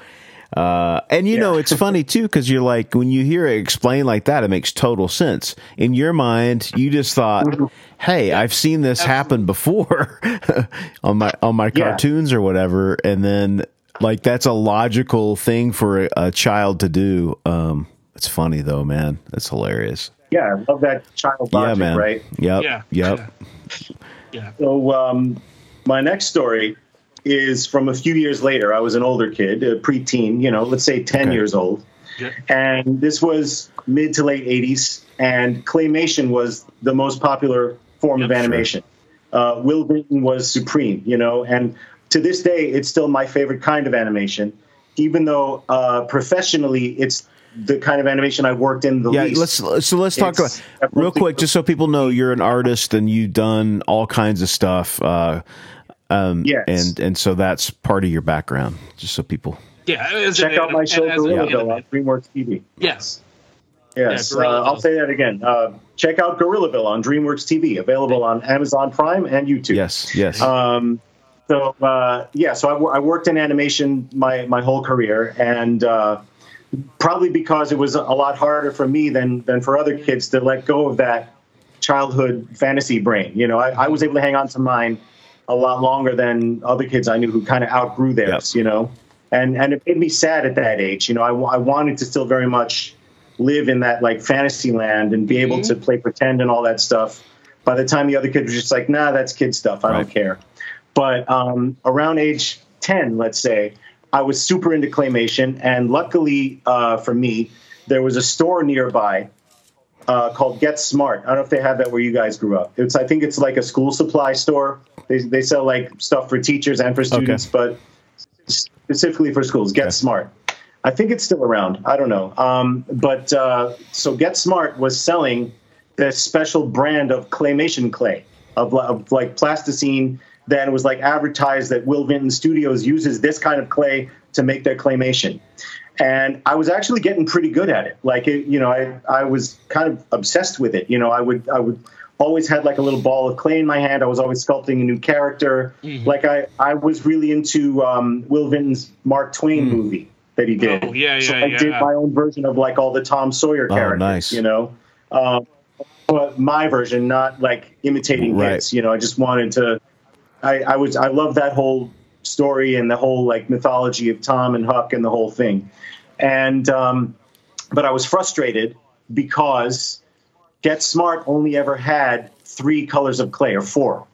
uh, and you know, it's funny too because you're like when you hear it explained like that, it makes total sense. In your mind, you just thought, Mm-hmm. "Hey, I've seen this happen before on my on my Yeah. cartoons or whatever," and then like that's a logical thing for a, a child to do. Um, it's funny though, man. That's hilarious. Yeah, I love that child logic, yeah, man. right? Yep. Yeah. Yep. Yeah. So um, my next story is from a few years later. I was an older kid, a preteen, you know, let's say 10 Okay. years old. Yeah. And this was mid to late 80s, and claymation was the most popular form of Yep, sure. animation. Uh, Will Vinton was supreme, you know, and to this day, it's still my favorite kind of animation, even though uh, professionally, it's the kind of animation I've worked in the Yeah, least. let's so let's talk about real quick, just so people know you're an artist and you've done all kinds of stuff. Uh, um, Yes. and and so that's part of your background, just so people. Yeah. Check an- out my show, as an Gorillaville, on DreamWorks TV. Yes. Yes, Yeah, uh, I'll say that again. Uh, check out Gorillaville on DreamWorks TV, available on Amazon Prime and YouTube. Yes, yes, Um, so uh, yeah, so I, worked in animation my my whole career, and uh, probably because it was a lot harder for me than than for other kids to let go of that childhood fantasy brain. You know, I, I was able to hang on to mine a lot longer than other kids I knew who kind of outgrew theirs. You know, and and it made me sad at that age. You know, I, I wanted to still very much live in that like fantasy land and be able to play pretend and all that stuff. By the time the other kids were just like, nah, that's kid stuff. I Right. don't care. But um, around age 10, let's say, I was super into claymation. And luckily uh, for me, there was a store nearby uh, called Get Smart. I don't know if they have that where you guys grew up. It's I think it's like a school supply store. They, they sell like stuff for teachers and for students, but specifically for schools. Get Okay. Smart. I think it's still around. I don't know. Um, but uh, so Get Smart was selling this special brand of claymation clay of, of like plasticine. Then it was like advertised that Will Vinton Studios uses this kind of clay to make their claymation. And I was actually getting pretty good at it. Like it, you know, I I was kind of obsessed with it. You know, I would I would always had like a little ball of clay in my hand. I was always sculpting a new character. Like I I was really into um, Will Vinton's Mark Twain movie that he did. Oh, yeah, yeah, so yeah, I did my own version of like all the Tom Sawyer characters. Oh, characters. nice. You know, um, but my version, not like imitating Right. his. You know, I just wanted to. I, I was I love that whole story and the whole like mythology of Tom and Huck and the whole thing, and um, but I was frustrated because Get Smart only ever had three colors of clay or four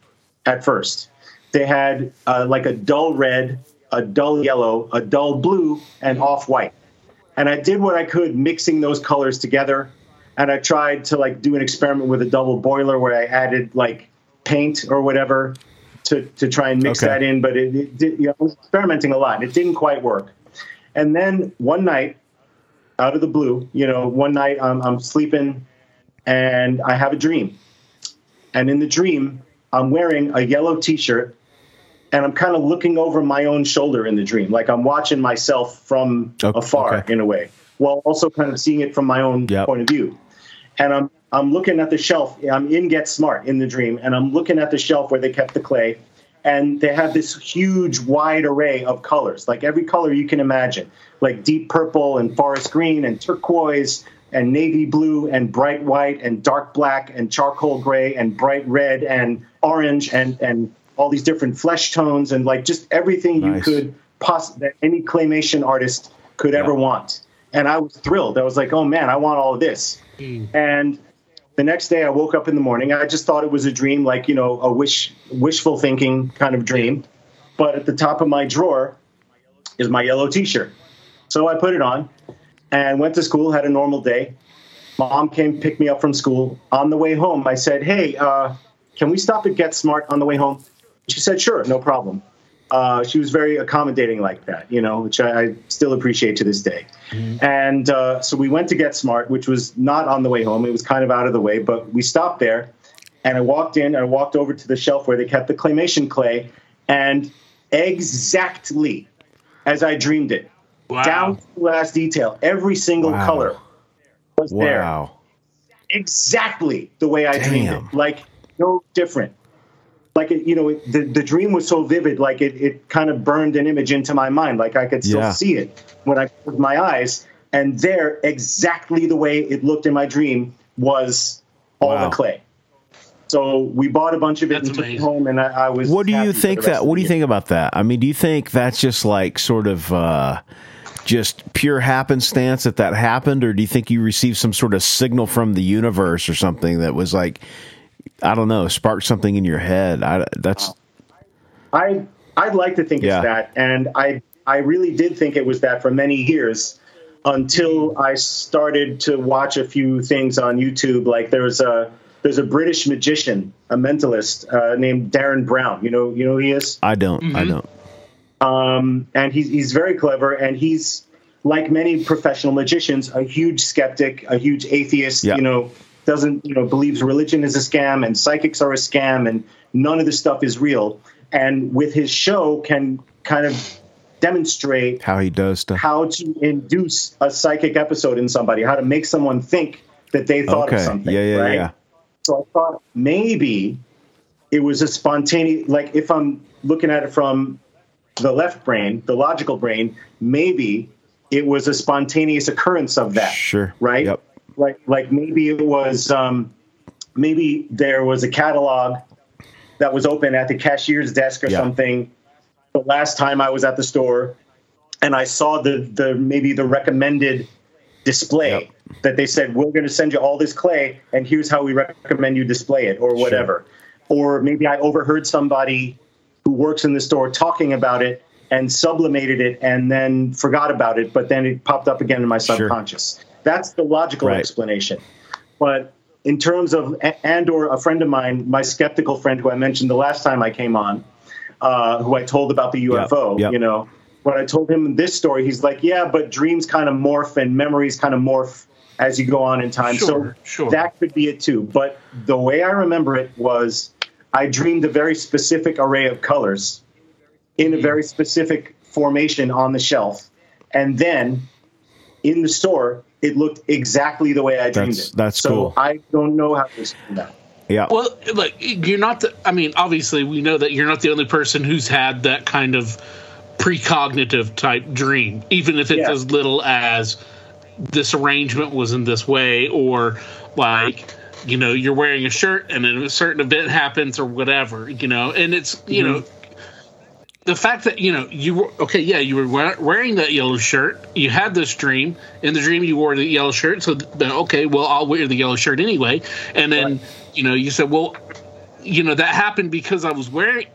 at first. They had uh, like a dull red, a dull yellow, a dull blue, and off white. And I did what I could mixing those colors together. And I tried to like do an experiment with a double boiler where I added like paint or whatever to, to try and mix Okay. that in. But it, it did, you know, I was experimenting a lot and it didn't quite work. And then one night, out of the blue, you know, one night I'm, I'm sleeping and I have a dream. And in the dream, I'm wearing a yellow t shirt and I'm kind of looking over my own shoulder in the dream. Like I'm watching myself from Oh, afar okay. in a way, while also kind of seeing it from my own Yep. point of view. And I'm I'm looking at the shelf. I'm in Get Smart in the dream, and I'm looking at the shelf where they kept the clay, and they have this huge, wide array of colors, like every color you can imagine, like deep purple and forest green and turquoise and navy blue and bright white and dark black and charcoal gray and bright red and orange and and all these different flesh tones and like just everything you could poss- that any claymation artist could ever want. And I was thrilled. I was like, "Oh man, I want all of this." Mm. And the next day, I woke up in the morning. I just thought it was a dream, like you know, a wish, wishful thinking kind of dream. But at the top of my drawer is my yellow T-shirt. So I put it on and went to school. Had a normal day. Mom came pick me up from school. On the way home, I said, "Hey, uh, can we stop at Get Smart on the way home?" She said, "Sure, no problem." Uh, she was very accommodating like that, you know, which I, I still appreciate to this day. And uh, so we went to Get Smart, which was not on the way home. It was kind of out of the way, but we stopped there. And I walked in and I walked over to the shelf where they kept the claymation clay. And exactly as I dreamed it, Wow. down to the last detail, every single Wow. color was there Wow. exactly the way I dreamed Damn. it. Like no different. Like it, you know, it, the the dream was so vivid. Like it, it kind of burned an image into my mind. Like I could still Yeah. see it when I closed my eyes. And there, exactly the way it looked in my dream was all Wow. the clay. So we bought a bunch of it That's and took it home, and I, I was. What do you think that? What do you think about that? I mean, do you think that's just like sort of uh, just pure happenstance that that happened, or do you think you received some sort of signal from the universe or something that was like, I don't know, sparked something in your head? I, that's I I'd like to think Yeah. it's that, and I I really did think it was that for many years until I started to watch a few things on YouTube. Like there's a there's a British magician, a mentalist uh, named Derren Brown. You know you know who he is, I don't, I don't. um, and he's he's very clever, and he's like many professional magicians, a huge skeptic, a huge atheist. Yeah. You know, doesn't you know believes religion is a scam and psychics are a scam and none of this stuff is real. And with his show, can kind of demonstrate How he does stuff. how to induce a psychic episode in somebody, how to make someone think that they thought okay, of something. yeah, yeah, right? yeah. So I thought maybe it was a spontaneous, like if I'm looking at it from the left brain, the logical brain, maybe it was a spontaneous occurrence of that. Sure. Right? Yep. Like, like maybe it was, um, maybe there was a catalog that was open at the cashier's desk or Yeah. something the last time I was at the store and I saw the, the maybe the recommended display Yep. that they said we're going to send you all this clay and here's how we recommend you display it or whatever or maybe i overheard somebody who works in the store talking about it and sublimated it and then forgot about it but then it popped up again in my subconscious that's the logical Right. explanation but in terms of and or a friend of mine my skeptical friend who i mentioned the last time i came on uh, who i told about the ufo yep. you know when I told him this story, he's like, "Yeah, but dreams kind of morph and memories kind of morph as you go on in time." Sure, so sure. that could be it too. But the way I remember it was, I dreamed a very specific array of colors in a very specific formation on the shelf, and then in the store, it looked exactly the way I dreamed That's- it. that's so cool. I don't know how to explain that. Yeah. Well, like you're not the. I mean, obviously, we know that you're not the only person who's had that kind of precognitive type dream, even if it's Yeah. as little as this arrangement was in this way, or like you know you're wearing a shirt and then a certain event happens or whatever. You know, and it's you know. Mm-hmm. The fact that you know you were okay, yeah, you were wearing that yellow shirt. You had this dream. In the dream, you wore the yellow shirt. So then, okay, well, I'll wear the yellow shirt anyway. And then, you know, you said, well, you know that happened because I was wearing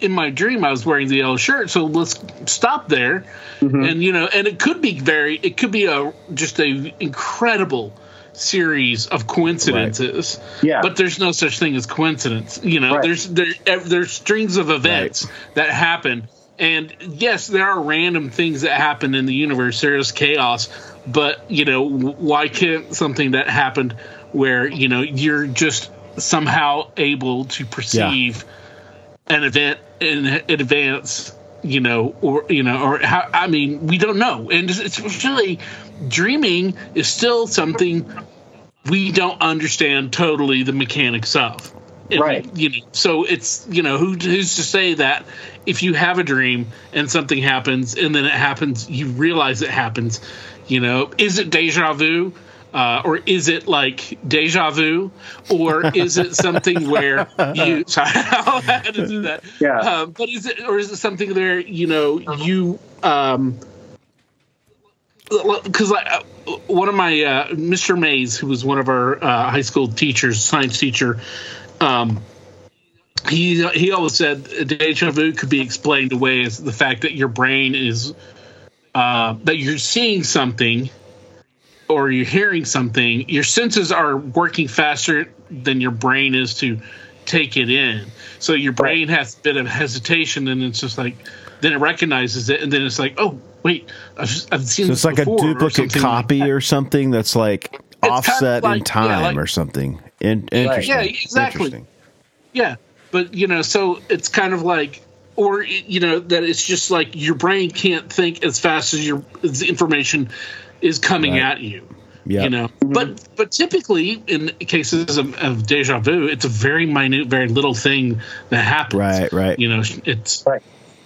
in my dream I was wearing the yellow shirt. So let's stop there, mm-hmm. and you know, and it could be very, it could be a just a incredible series of coincidences. Yeah. but there's no such thing as coincidence. You know, Right. there's there there's strings of events that happen. And yes, there are random things that happen in the universe. There is chaos, but you know, why can't something that happened where you know you're just somehow able to perceive an event in, in advance? You know, or you know, or how? I mean, we don't know, and it's, it's really dreaming is still something we don't understand totally the mechanics of. And, Right. You know, so it's you know who, who's to say that if you have a dream and something happens and then it happens, you realize it happens. You know, is it deja vu? Uh, or is it like deja vu, or is it something where you? Sorry, I had to do that. Yeah. Uh, but is it, or is it something where you know you um, because uh, one of my uh, Mr. Mays, who was one of our uh, high school teachers, science teacher, um, he he always said deja vu could be explained away as the fact that your brain is uh, that you're seeing something or you're hearing something. Your senses are working faster than your brain is to take it in. So your brain has a bit of hesitation, and it's just like then it recognizes it, and then it's like, oh wait, I've, I've seen. So this it's like a before," or duplicate like copy or something that's like kind of offset in like- yeah, time like- or something. In, interesting. Yeah, exactly. Interesting. Yeah, but you know, so it's kind of like, or you know, that it's just like your brain can't think as fast as your as information is coming Right. at you. Yeah. You know, but but typically in cases of, of deja vu, it's a very minute, very little thing that happens. Right, right. You know, it's Right.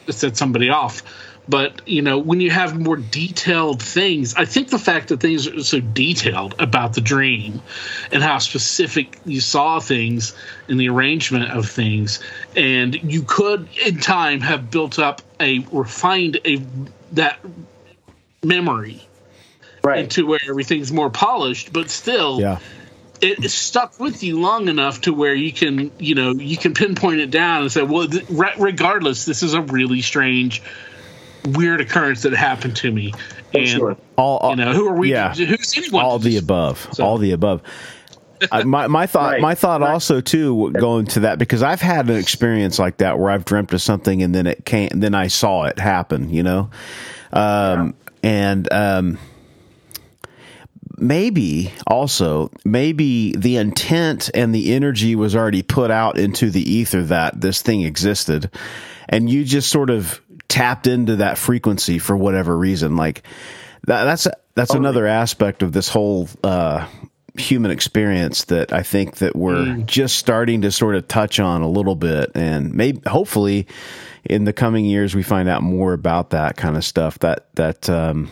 it set somebody off. But you know, when you have more detailed things, I think the fact that things are so detailed about the dream and how specific you saw things in the arrangement of things, and you could in time have built up a refined a that memory Right. into where everything's more polished, but still Yeah. it stuck with you long enough to where you can, you know, you can pinpoint it down and say, well, th- regardless, this is a really strange, weird occurrence that happened to me. And, sure. All, all you know, who are we? Yeah. To, who's anyone? all the above So- all the above I, my, my thought Right. my thought Right. also too going to that because i've had an experience like that where i've dreamt of something and then it came then i saw it happen you know um, and um, maybe also maybe the intent and the energy was already put out into the ether that this thing existed and you just sort of tapped into that frequency for whatever reason like that, that's that's another aspect of this whole uh, human experience that I think that we're just starting to sort of touch on a little bit, and maybe hopefully in the coming years we find out more about that kind of stuff. That that um,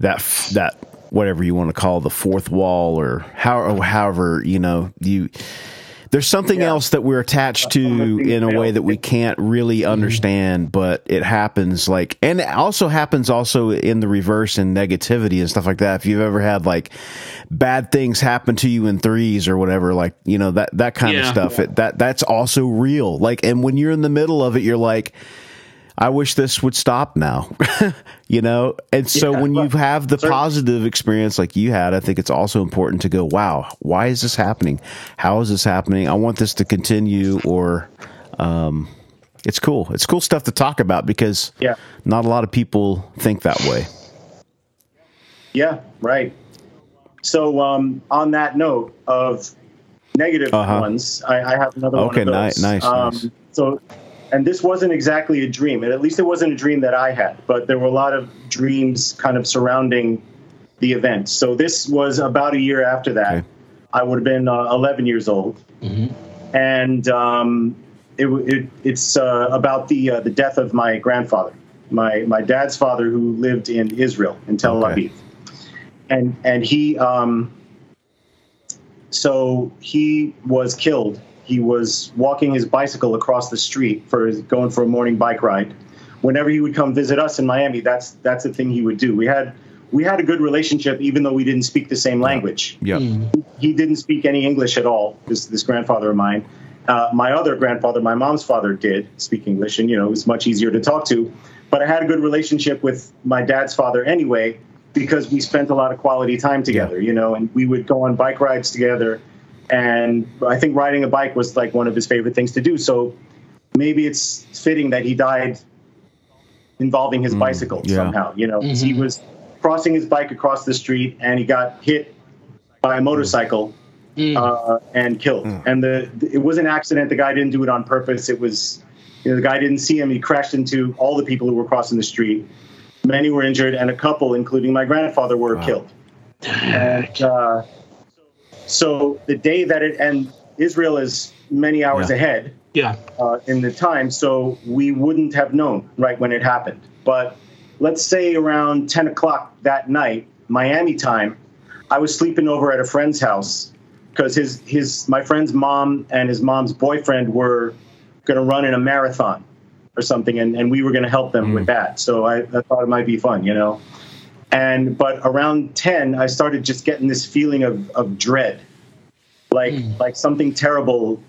that f- that whatever you want to call the fourth wall or how or however you know you. There's something else that we're attached to in a way that we can't really understand, but it happens like, and it also happens also in the reverse and negativity and stuff like that. If you've ever had like bad things happen to you in threes or whatever, like, you know, that, that kind of Yeah. stuff, it, that, that's also real. Like, and when you're in the middle of it, you're like, I wish this would stop now, you know? And so Yeah, when you have the Certainly. positive experience like you had, I think it's also important to go, wow, why is this happening? How is this happening? I want this to continue or, um, it's cool. It's cool stuff to talk about because Yeah. not a lot of people think that way. Yeah, right. So um, on that note of negative Uh-huh. ones, I, I have another Okay, one of ni- those. nice, Um, nice. So, and this wasn't exactly a dream, and at least it wasn't a dream that I had, but there were a lot of dreams kind of surrounding the event. So this was about a year after that. Okay. I would have been uh, 11 years old, and um, it, it, it's uh, about the uh, the death of my grandfather, my my dad's father, who lived in Israel in Tel Okay. Aviv, and and he um, so he was killed. He was walking his bicycle across the street for going for a morning bike ride. Whenever he would come visit us in Miami, that's that's the thing he would do. We had we had a good relationship, even though we didn't speak the same language Yep. he didn't speak any English at all. This this grandfather of mine. Uh, my other grandfather, my mom's father, did speak English, and you know it was much easier to talk to. But I had a good relationship with my dad's father anyway because we spent a lot of quality time together. You know, and we would go on bike rides together. And I think riding a bike was like one of his favorite things to do. So maybe it's fitting that he died involving his bicycle yeah. somehow. You know, he was crossing his bike across the street and he got hit by a motorcycle uh, and killed. And the it was an accident. The guy didn't do it on purpose. It was you know, the guy didn't see him. He crashed into all the people who were crossing the street. Many were injured, and a couple, including my grandfather, were killed. And uh, so the day that it and Israel is many hours Yeah. ahead Yeah. uh, in the time, so we wouldn't have known right when it happened. But let's say around 10 o'clock that night, Miami time, I was sleeping over at a friend's house because his his my friend's mom and his mom's boyfriend were going to run in a marathon or something, and, and we were going to help them with that. So I, I thought it might be fun, you know. And but around 10, I started just getting this feeling of, of dread, like like something terrible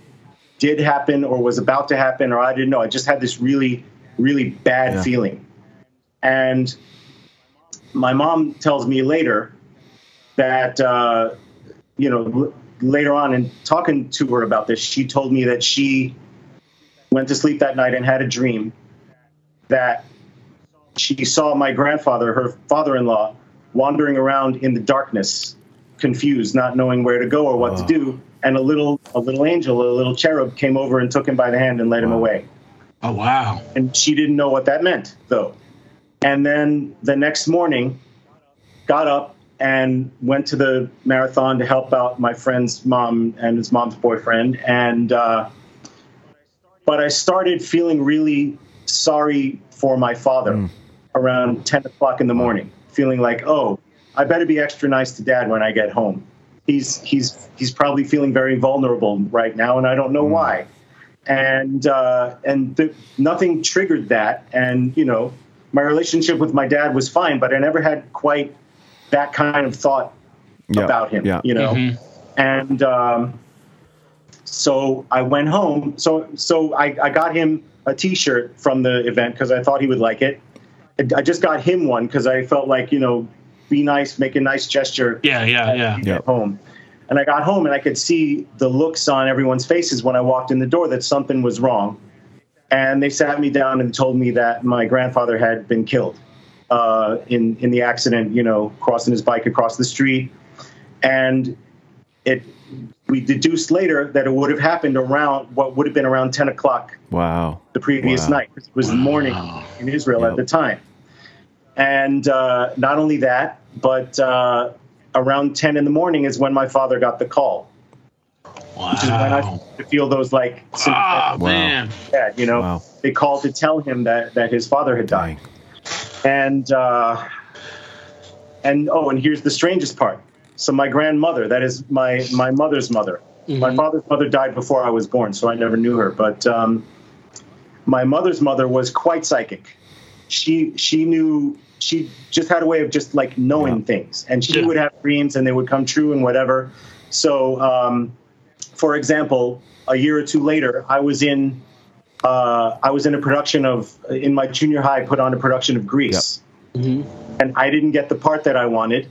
did happen or was about to happen or I didn't know. I just had this really, really bad Yeah. feeling. And my mom tells me later that, uh, you know, later on, in talking to her about this, she told me that she went to sleep that night and had a dream that she saw my grandfather, her father-in-law, wandering around in the darkness, confused, not knowing where to go or what to do. And a little, a little angel, a little cherub, came over and took him by the hand and led him away. Oh wow. And she didn't know what that meant, though. And then the next morning, got up and went to the marathon to help out my friend's mom and his mom's boyfriend. And uh, but I started feeling really sorry for my father around 10 o'clock in the morning, feeling like, oh, I better be extra nice to dad when I get home. He's he's he's probably feeling very vulnerable right now, and I don't know why. And uh, and the, nothing triggered that, and you know, my relationship with my dad was fine, but I never had quite that kind of thought Yeah, about him. yeah. You know, and um, so I went home. So so I, I got him a T-shirt from the event because I thought he would like it. I- I just got him one because I felt like you know, be nice, make a nice gesture. Yeah, yeah, yeah. when you get home. And I got home and I could see the looks on everyone's faces when I walked in the door that something was wrong. And they sat me down and told me that my grandfather had been killed uh, in in the accident. You know, crossing his bike across the street, and it. We deduced later that it would have happened around what would have been around ten o'clock Wow. the previous Wow. night. It was morning in Israel Yep. at the time. And uh, not only that, but uh, around 10 in the morning is when my father got the call, which is when I Wow. started to feel those like Ah, sympathetic man. dad, you know, Wow. they called to tell him that, that his father had died. And, uh, and oh, and here's the strangest part. So my grandmother, that is my, my mother's mother, my father's mother died before I was born, so I never knew her. But um, my mother's mother was quite psychic. She she knew she just had a way of just like knowing Yeah. things, and she Yeah. would have dreams and they would come true and whatever. So, um, for example, a year or two later, I was in uh, I was in a production of in my junior high put on a production of Grease, and I didn't get the part that I wanted,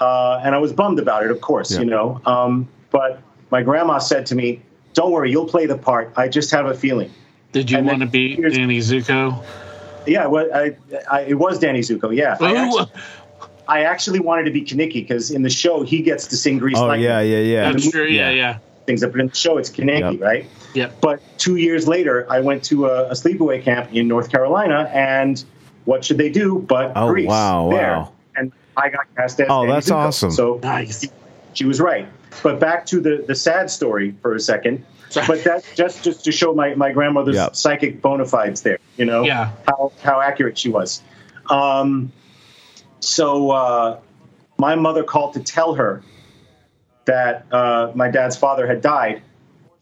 uh, and I was bummed about it, of course, Yeah. you know. Um, but my grandma said to me, "Don't worry, you'll play the part. I just have a feeling." Did you want to be here's- Danny Zuko? Yeah, well, I, I, it was Danny Zuko. Yeah, I actually, I actually wanted to be Kenickie because in the show he gets to sing Grease Oh Lightning. yeah, yeah, yeah. That's true. Yeah, Yeah. yeah. Things up in the show, it's Kenickie, Yep. right? Yeah. But two years later, I went to a, a sleepaway camp in North Carolina, and what should they do but Oh, Grease? wow, there. wow. And I got cast as Oh, Danny that's Zuko. awesome. So Nice. she was right. But back to the, the sad story for a second. But that's just just to show my, my grandmother's Yep. psychic bona fides there, you know, Yeah. how, how accurate she was. Um, so uh, my mother called to tell her that uh, my dad's father had died.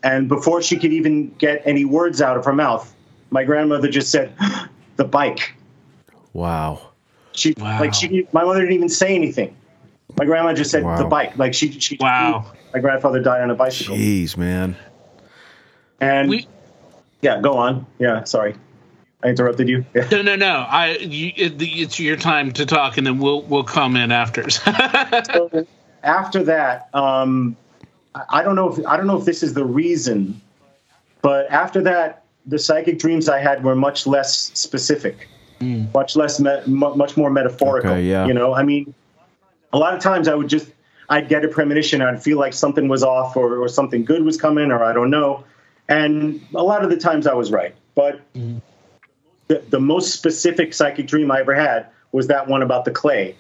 And before she could even get any words out of her mouth, my grandmother just said, the bike. Wow. She Wow. like she my mother didn't even say anything. My grandma just said Wow. the bike. Like she she Wow. my grandfather died on a bicycle. Jeez, man. And We yeah, go on. Yeah, sorry. I interrupted you. Yeah. no no no. I you, it, it's your time to talk, and then we'll we'll come in after. So after that, um, I I don't know if I don't know if this is the reason, but after that, the psychic dreams I had were much less specific, much less, me- mu- much more metaphorical. Okay, yeah. You know, I mean, a lot of times I would just I'd get a premonition, I'd feel like something was off or, or something good was coming, or I don't know, and a lot of the times I was right, but. The, the most specific psychic dream I ever had was that one about the clay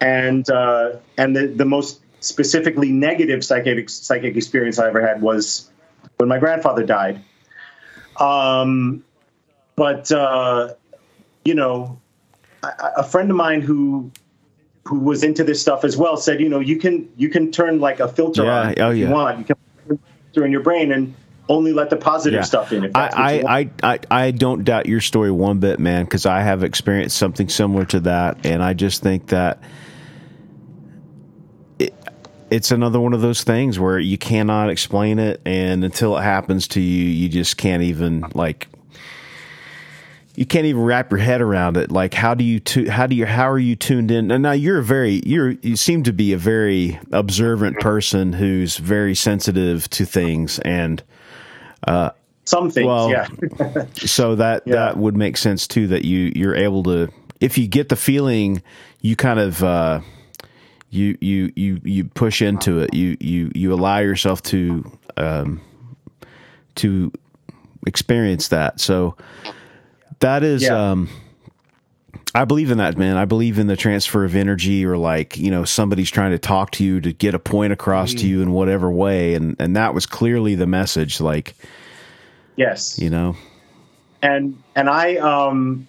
and uh, and the, the most specifically negative psychic psychic experience I ever had was when my grandfather died. Um, but uh, you know, a, a friend of mine who who was into this stuff as well said, you know, you can you can turn like a filter Yeah, on oh, if you want. You can filter in your brain and only let the positive Yeah. stuff in. If that's I. I, I, I, I don't doubt your story one bit, man, because I have experienced something similar to that, and I just think that it, it's another one of those things where you cannot explain it, and until it happens to you, you just can't even like. you can't even wrap your head around it. Like, how do you tu- how do you how are you tuned in? And now you're a very you're you seem to be a very observant person who's very sensitive to things, and Some things, Well, yeah. so that Yeah. that would make sense too. That you you're able to if you get the feeling, you kind of. Uh, you, you you you push into it. You you you allow yourself to um, to experience that. So that is Yeah. um I believe in that, man. I believe in the transfer of energy or like, you know, somebody's trying to talk to you to get a point across to you in whatever way and and that was clearly the message like, yes. you know. and and I, um,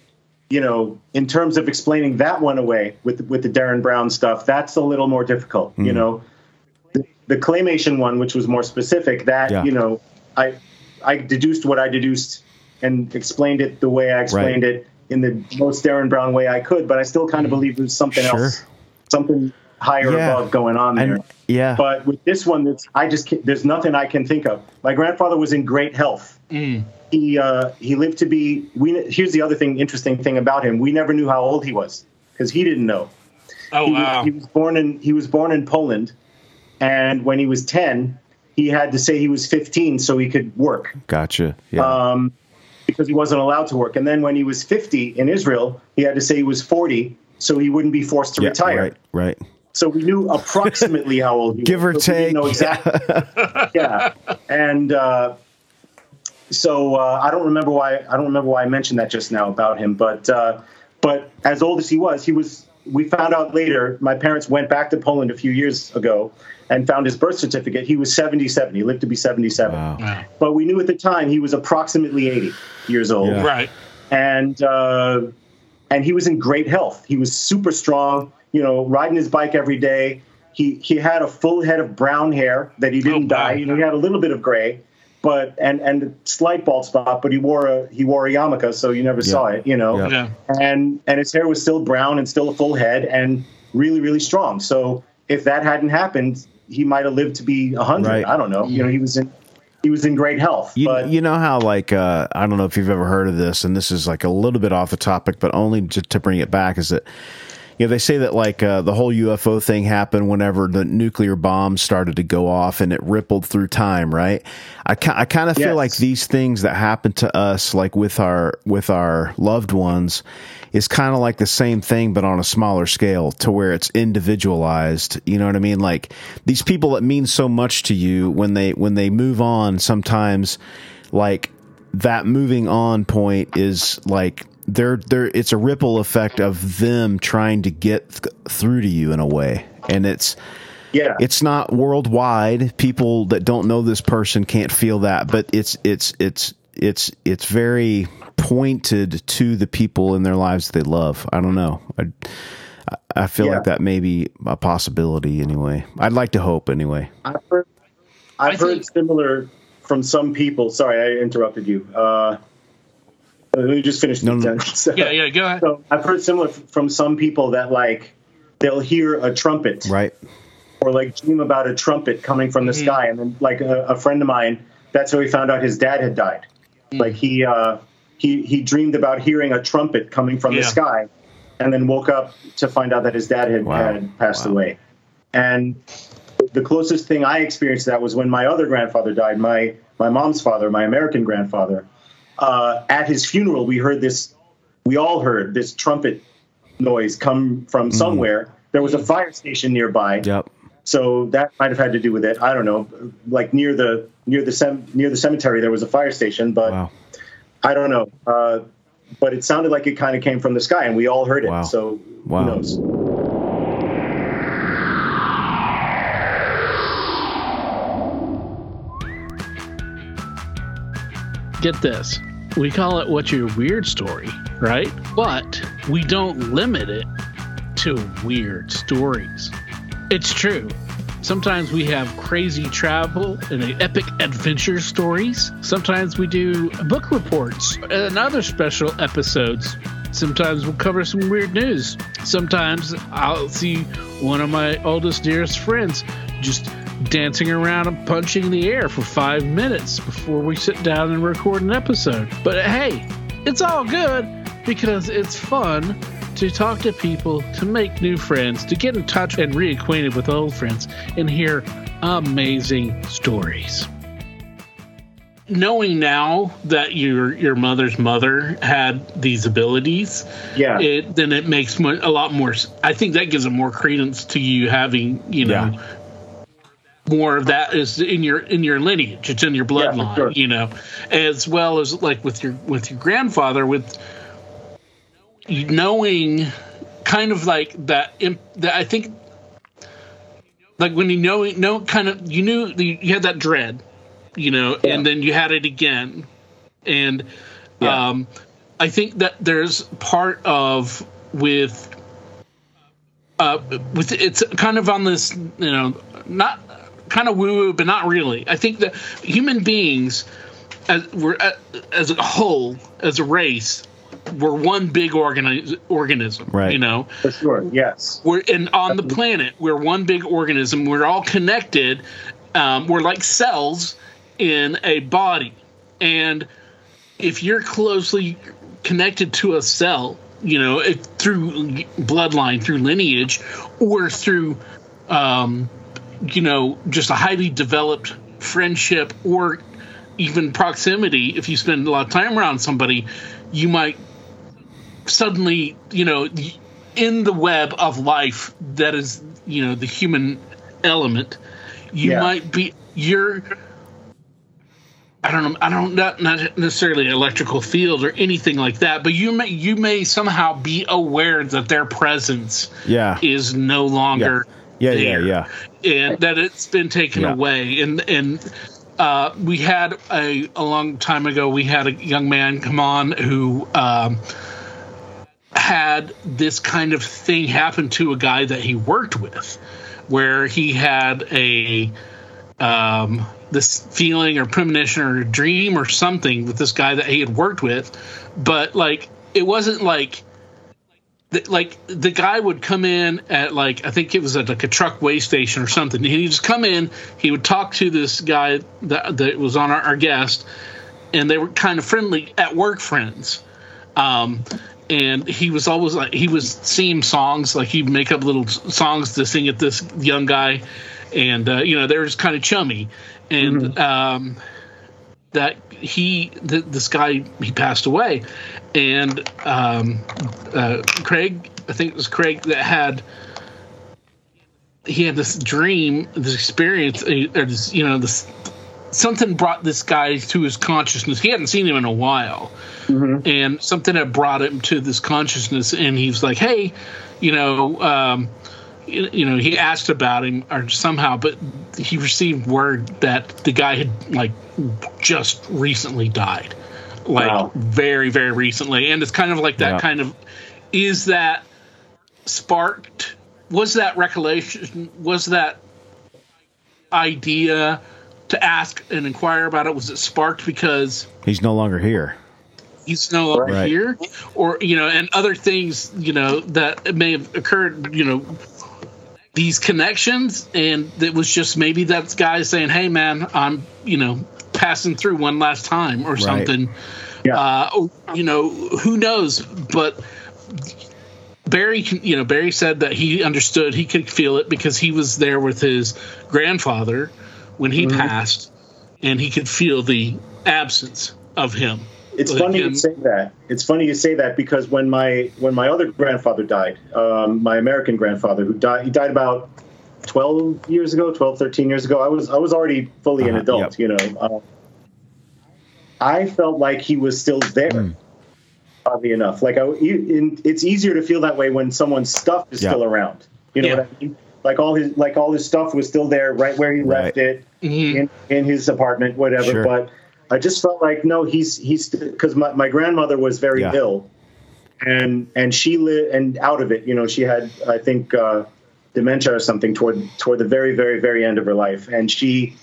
you know, in terms of explaining that one away with with the Derren Brown stuff, that's a little more difficult. Mm. You know, the, the claymation one, which was more specific, that Yeah. you know, I I deduced what I deduced and explained it the way I explained it in the most Derren Brown way I could, but I still kind of believe there's something Mm. Sure. else, something higher Yeah. above going on there. And yeah. But with this one, that's I just there's nothing I can think of. My grandfather was in great health. He uh, he lived to be. We here's the other thing, interesting thing about him. We never knew how old he was because he didn't know. Oh He, wow. was, he was born in he was born in Poland, and when he was ten, he had to say he was 15 so he could work Gotcha. Yeah. um, because he wasn't allowed to work. And then when he was 50 in Israel, he had to say he was 40 so he wouldn't be forced to yeah, retire. Right, right. So we knew approximately how old he Give was. or we didn't take. know exactly. yeah. And uh, so uh, I don't remember why I don't remember why I mentioned that just now about him, but uh, but as old as he was, he was. We found out later. My parents went back to Poland a few years ago and found his birth certificate. He was 77. He lived to be 77. Wow. Wow. But we knew at the time he was approximately 80 years old Yeah. Right. and uh, and he was in great health. He was super strong. You know, riding his bike every day. He he had a full head of brown hair that he didn't Oh, dye. You know, he had a little bit of gray, but and and a slight bald spot. But he wore a he wore a yarmulke, so you never saw it. You know, Yeah. Yeah. and and his hair was still brown and still a full head and really really strong. So if that hadn't happened, he might have lived to be a hundred. Right. I don't know. You know, he was in he was in great health. You, but you know how like uh, I don't know if you've ever heard of this, and this is like a little bit off the topic, but only just to bring it back is that you know they say that like uh, the whole UFO thing happened whenever the nuclear bombs started to go off and it rippled through time, right? I ki- I kind of feel like these things that happen to us, like with our with our loved ones, is kind of like the same thing but on a smaller scale to where it's individualized you know what i mean? Like these people that mean so much to you when they when they move on sometimes like that moving on point is like they're they're it's a ripple effect of them trying to get th- through to you in a way. And it's yeah, it's not worldwide. People that don't know this person can't feel that but it's it's it's it's it's very pointed to the people in their lives that they love i don't know i i feel Yeah. like that may be a possibility anyway i'd like to hope anyway I've heard, I've I heard similar from some people. Sorry, I interrupted you. Uh, let me just finish No, the no. sentence. Yeah. Yeah. Go ahead. So I've heard similar from some people that like they'll hear a trumpet right or like dream about a trumpet coming from the Mm-hmm. sky, and then like a, a friend of mine, that's how he found out his dad had died. Mm. Like he uh, he he dreamed about hearing a trumpet coming from the sky, and then woke up to find out that his dad had, Wow. had passed Wow. away. And the closest thing I experienced to that was when my other grandfather died, my my mom's father, my American grandfather. Uh, at his funeral, we heard this. We all heard this trumpet noise come from somewhere. There was a fire station nearby, yep so that might have had to do with it. I don't know. Like near the near the sem- near the cemetery, there was a fire station, but wow I don't know. Uh, but it sounded like it kind of came from the sky, and we all heard it. Wow. So Wow. who knows? Get this. We call it What's Your Weird Story, right? But we don't limit it to weird stories. It's true. Sometimes we have crazy travel and epic adventure stories. Sometimes we do book reports and other special episodes. Sometimes we'll cover some weird news. Sometimes I'll see one of my oldest, dearest friends just dancing around and punching the air for five minutes before we sit down and record an episode. But hey, it's all good because it's fun to talk to people, to make new friends, to get in touch and reacquainted with old friends, and hear amazing stories. Knowing now that your your mother's mother had these abilities, Yeah. it then it makes a lot more. I think that gives it more credence to you having you know Yeah. more of that is in your in your lineage. It's in your bloodline, sure. you know, as well as like with your with your grandfather with knowing kind of like that. imp- that I think like when you know know kind of you knew you had that dread, you know, Yeah. and then you had it again, and Yeah. um, I think that there's part of with uh, with it's kind of on this you know not kind of woo woo but not really. I think that human beings as we're as a whole as a race we're one big organi- organism Right. you know For sure. Yes. we're and on the planet we're one big organism we're all connected um, we're like cells in a body and if you're closely connected to a cell you know if through bloodline through lineage or through um, you know just a highly developed friendship or even proximity if you spend a lot of time around somebody you might suddenly you know in the web of life that is you know the human element you Yeah. might be you're I don't know. I don't not not necessarily electrical field or anything like that, but you may you may somehow be aware that their presence Yeah. is no longer Yeah, yeah, there, yeah. and that it's been taken Yeah. away. And and uh, we had a a long time ago. We had a young man come on who um, had this kind of thing happen to a guy that he worked with, where he had a um, this feeling or premonition or a dream or something with this guy that he had worked with, but like it wasn't like like the guy would come in at like I think it was at like a truck station or something. He'd just come in, he would talk to this guy that, that was on our, our guest, and they were kind of friendly at work friends. Um, and he was always like he was singing songs like he'd make up little songs to sing at this young guy, and uh, you know they were just kind of chummy, and um, that he th- this guy he passed away, and um, uh, Craig I think it was Craig that had he had this dream this experience uh, or this you know this something brought this guy to his consciousness. He hadn't seen him in a while. And something had brought him to this consciousness and he was like hey you know um, you, you know he asked about him or somehow but he received word that the guy had like just recently died. Like Wow. very very recently. And it's kind of like that Yeah. kind of is that sparked was that recollection was that idea to ask and inquire about it was it sparked because He's no longer here. he's no longer Right. here or you know and other things you know that may have occurred you know these connections and it was just maybe that guy saying hey man i'm you know passing through one last time or something Yeah. uh or, you know who knows but barry you know barry said that he understood he could feel it because he was there with his grandfather when he passed and he could feel the absence of him It's Like, funny um, you say that. It's funny you say that because when my when my other grandfather died, um, my American grandfather who died, he died about 12 years ago, 12, 13 years ago. I was I was already fully an Uh-huh, adult, yep. you know. Uh, I felt like he was still there. Mm. Oddly enough, like I, in, it's easier to feel that way when someone's stuff is Yeah. still around. You know Yeah. what I mean? Like all his like all his stuff was still there, right where he Right. left it In, in his apartment, whatever. Sure. But I just felt like no, he's he's because my, my grandmother was very Yeah. ill, and and she lived and out of it. You know, she had I think uh, dementia or something toward toward the very very very end of her life, and she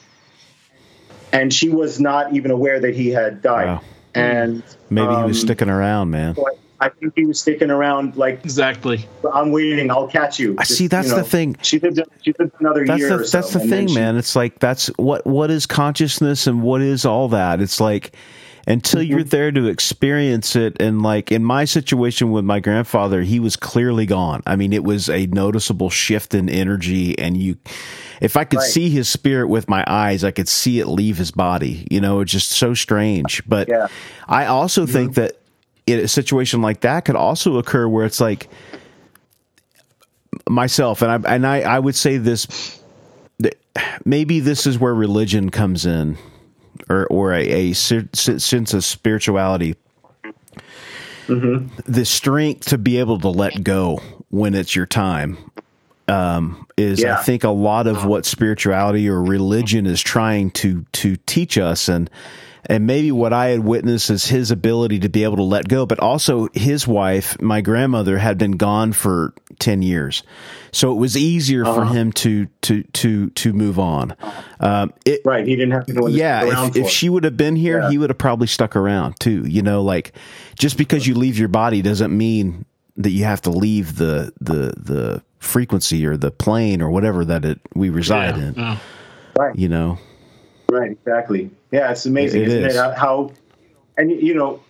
and she was not even aware that he had died. Wow. And Maybe he was um, sticking around, man. so I- I think he was sticking around like exactly I'm waiting. I'll catch you. I see, that's you the thing. She lived. She lived another That's year. the or so, that's the thing, she- man. It's like that's what what is consciousness and what is all that. It's like until mm-hmm. you're there to experience it. And like in my situation with my grandfather, he was clearly gone. I mean, it was a noticeable shift in energy. And you, if I could Right. see his spirit with my eyes, I could see it leave his body. You know, it's just so strange. But Yeah. I also mm-hmm. think that a situation like that could also occur where it's like myself, and I, and I, I would say this, maybe this is where religion comes in or or a, a se- se- sense of spirituality. The strength to be able to let go when it's your time um, is, I think, a lot of what spirituality or religion is trying to to teach us, and and maybe what I had witnessed is his ability to be able to let go, but also his wife, my grandmother, had been gone for ten years, so it was easier for him to to to to move on. Um, it, Right. He didn't have to go yeah, around if, for if she would have been here, Yeah. he would have probably stuck around too. You know, like just because you leave your body doesn't mean that you have to leave the the the frequency or the plane or whatever that it we reside Yeah, in. no. You know, Right, exactly. Yeah, it's amazing, It isn't is. it? How- and you know,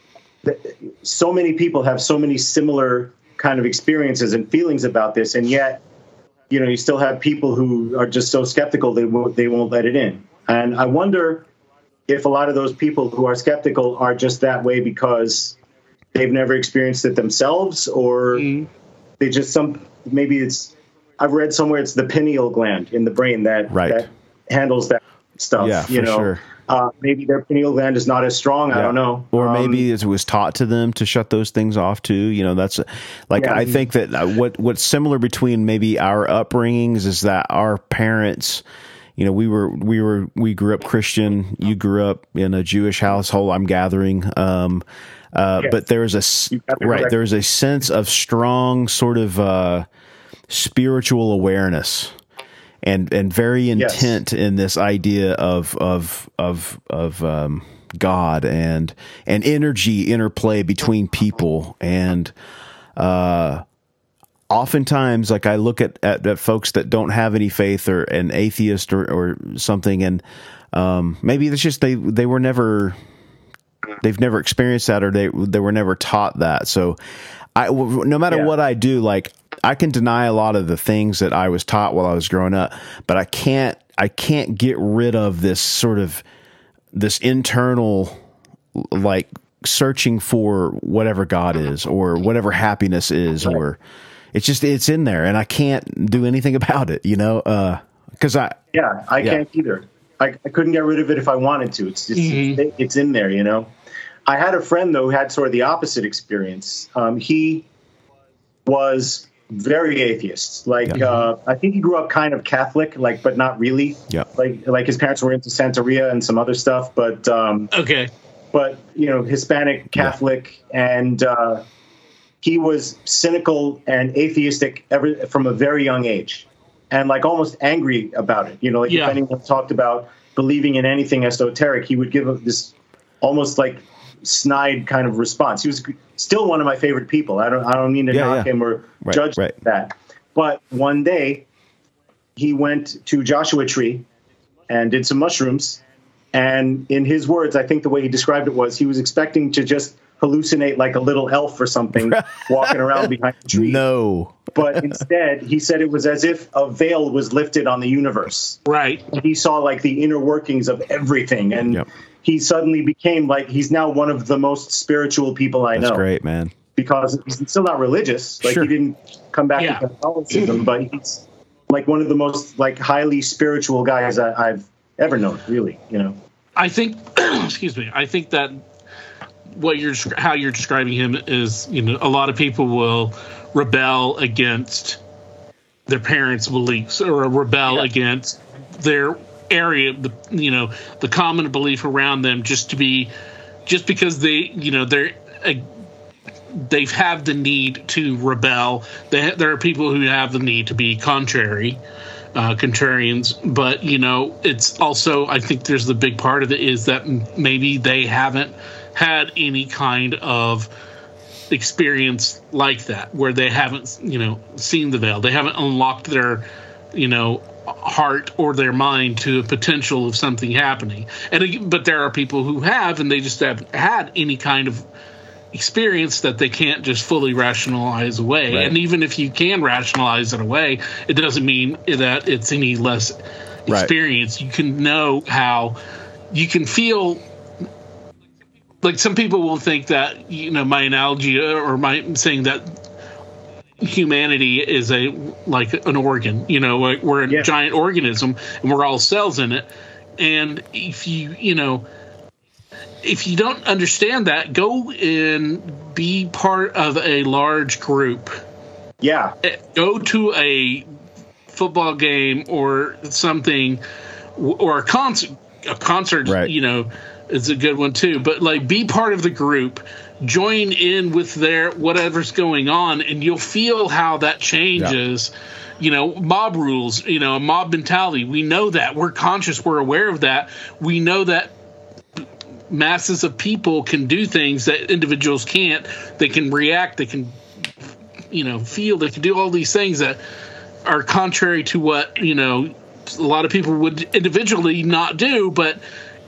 so many people have so many similar kind of experiences and feelings about this, and yet, you know, you still have people who are just so skeptical they won't they won't let it in. And I wonder if a lot of those people who are skeptical are just that way because they've never experienced it themselves, or mm-hmm. they just some maybe it's. I've read somewhere it's the pineal gland in the brain that Right. that handles that stuff. Yeah, you know, sure. uh, maybe their pineal gland is not as strong. I don't know. Or Um, maybe it was taught to them to shut those things off too. You know, that's like Yeah. I think that uh, what what's similar between maybe our upbringings is that our parents, you know, we were we were we grew up Christian. You grew up in a Jewish household. I'm gathering. Um, uh, Yes. But there's a s- You got it right. correct. There was a sense of strong sort of uh, spiritual awareness and and very Yes. intent in this idea of of of of um, God and and energy interplay between people and uh, oftentimes like I look at, at at folks that don't have any faith or an atheist or or something and um, maybe it's just they they were never they've never experienced that or they they were never taught that so I no matter Yeah. what I do like I can deny a lot of the things that I was taught while I was growing up but I can't I can't get rid of this sort of this internal like searching for whatever God is or whatever happiness is or it's just it's in there and I can't do anything about it you know uh cuz I Yeah, I Yeah. can't either. I, I couldn't get rid of it if I wanted to. It's just Mm-hmm. it's in there, you know. I had a friend though who had sort of the opposite experience. Um, he was very atheist. Like Yeah. uh, I think he grew up kind of Catholic, like but not really. Yeah. Like like his parents were into Santeria and some other stuff, but um, Okay. but you know Hispanic Catholic, and uh, he was cynical and atheistic ever from a very young age, and like almost angry about it. You know, like Yeah. if anyone talked about believing in anything esoteric, he would give this almost like snide kind of response. He was still one of my favorite people. I don't I don't mean to Yeah, knock yeah. him or Right, judge right. that, but one day he went to Joshua Tree and did some mushrooms. And in his words, I think the way he described it was he was expecting to just hallucinate like a little elf or something walking around behind a tree. no But instead, he said it was as if a veil was lifted on the universe. Right. He saw like the inner workings of everything. And Yep. He suddenly became like he's now one of the most spiritual people I know. that's know great man because he's still not religious. Like Sure. he didn't come back Yeah. to Catholicism, but he's like one of the most like highly spiritual guys I, I've ever known. Really, you know. I think, excuse me. I think that what you're how you're describing him is, you know, a lot of people will rebel against their parents' beliefs or rebel Yeah. against their area, the you know, the common belief around them, just to be, just because they, you know, they're. Uh, they have have the need to rebel. They, there are people who have the need to be contrary, uh, contrarians. But you know, it's also I think there's the big part of it is that maybe they haven't had any kind of experience like that where they haven't you know seen the veil. They haven't unlocked their you know, heart or their mind to a potential of something happening. And but there are people who have, and they just haven't had any kind of experience that they can't just fully rationalize away. Right. And even if you can rationalize it away, it doesn't mean that it's any less Right. experience. You can know how you can feel like some people will think that you know my analogy uh, or my saying that humanity is a like an organ you know like we're a Yeah. giant organism and we're all cells in it and if you you know if you don't understand that go and be part of a large group Yeah. Eh, go to a football game or something or a concert a concert Right. you know is a good one too but like be part of the group join in with their whatever's going on and you'll feel how that changes. You know mob rules you know mob mentality. We know that. We're conscious. We're aware of that. We know that masses of people can do things that individuals can't. They can react. They can you know feel. They can do all these things that are contrary to what you know a lot of people would individually not do but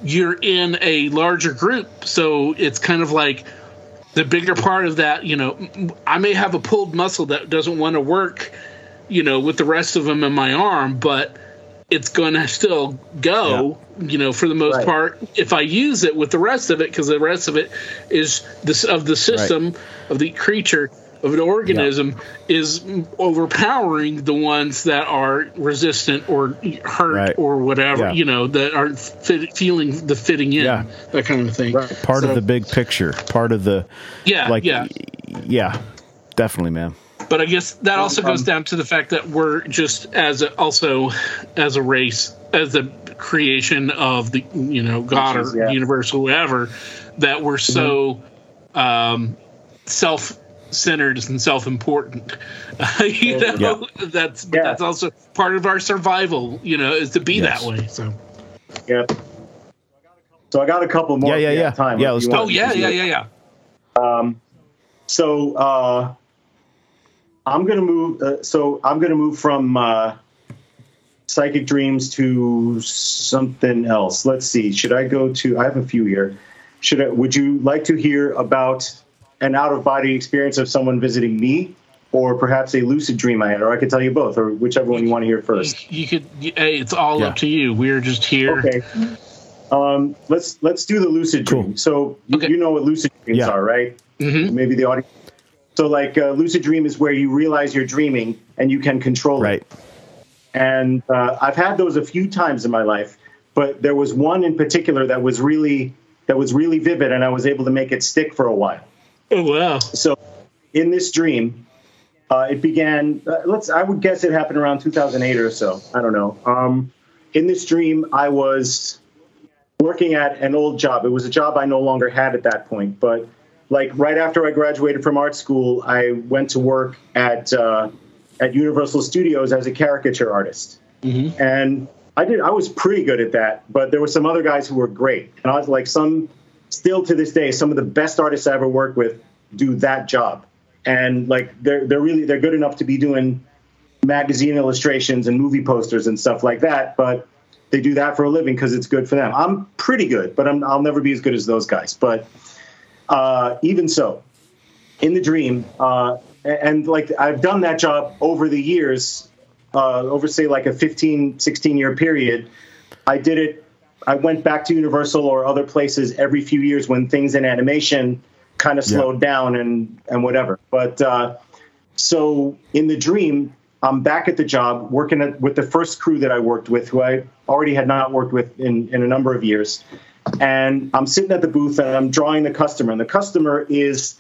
you're in a larger group. So it's kind of like the bigger part of that you know I may have a pulled muscle that doesn't want to work you know with the rest of them in my arm but it's going to still go you know for the most Right. part if i use it with the rest of it because the rest of it is this of the system of the creature of an organism is overpowering the ones that are resistant or hurt Right. or whatever Yeah. you know that aren't fit, feeling the fitting in Yeah. that kind of thing Right. Part So- of the big picture. Part of the yeah like yeah yeah. Definitely, man. but I guess that also goes um, down to the fact that we're just as a, also as a race, as the creation of the you know God or yeah. universe or whatever, that we're so um, self-centered and self-important. you know, that's but Yeah. that's also part of our survival. You know, is to be Yes. that way. So. Yeah. So I got a couple more. Yeah, yeah, yeah. Time. Yeah, let's you do want. Oh yeah, yeah, yeah, yeah. Um, So uh, I'm gonna move. Uh, so I'm gonna move from uh, psychic dreams to something else. Let's see. Should I go to? I have a few here. Should I? Would you like to hear about an out of body experience of someone visiting me, or perhaps a lucid dream I had, or I could tell you both, or whichever one you want to hear first. You could. Hey, it's all Yeah. up to you. We're just here. Okay. Um, let's let's do the lucid Cool. dream. So you, Okay. you know what lucid dreams Yeah. are, right? Mhm. Maybe the audience. So like uh, lucid dream is where you realize you're dreaming and you can control Right. it. And uh, I've had those a few times in my life, but there was one in particular that was really that was really vivid, and I was able to make it stick for a while. Oh wow. So in this dream, uh, it began. Uh, let's. I would guess it happened around 2008 or so. I don't know. Um, in this dream, I was working at an old job. It was a job I no longer had at that point. But like right after I graduated from art school, I went to work at uh, at Universal Studios as a caricature artist, and I did. I was pretty good at that. But there were some other guys who were great, and I was like some. Still to this day, some of the best artists I ever worked with do that job, and like they're they're really they're good enough to be doing magazine illustrations and movie posters and stuff like that. But they do that for a living because it's good for them. I'm pretty good, but I'm, I'll never be as good as those guys. But uh, even so, in the dream, uh, and, and like I've done that job over the years, uh, over say like a 15, 16 year period. I did it. I went back to Universal or other places every few years when things in animation kind of Yeah. slowed down and and whatever. But uh, so in the dream, I'm back at the job working at, with the first crew that I worked with, who I already had not worked with in, in a number of years. And I'm sitting at the booth and I'm drawing the customer. And the customer is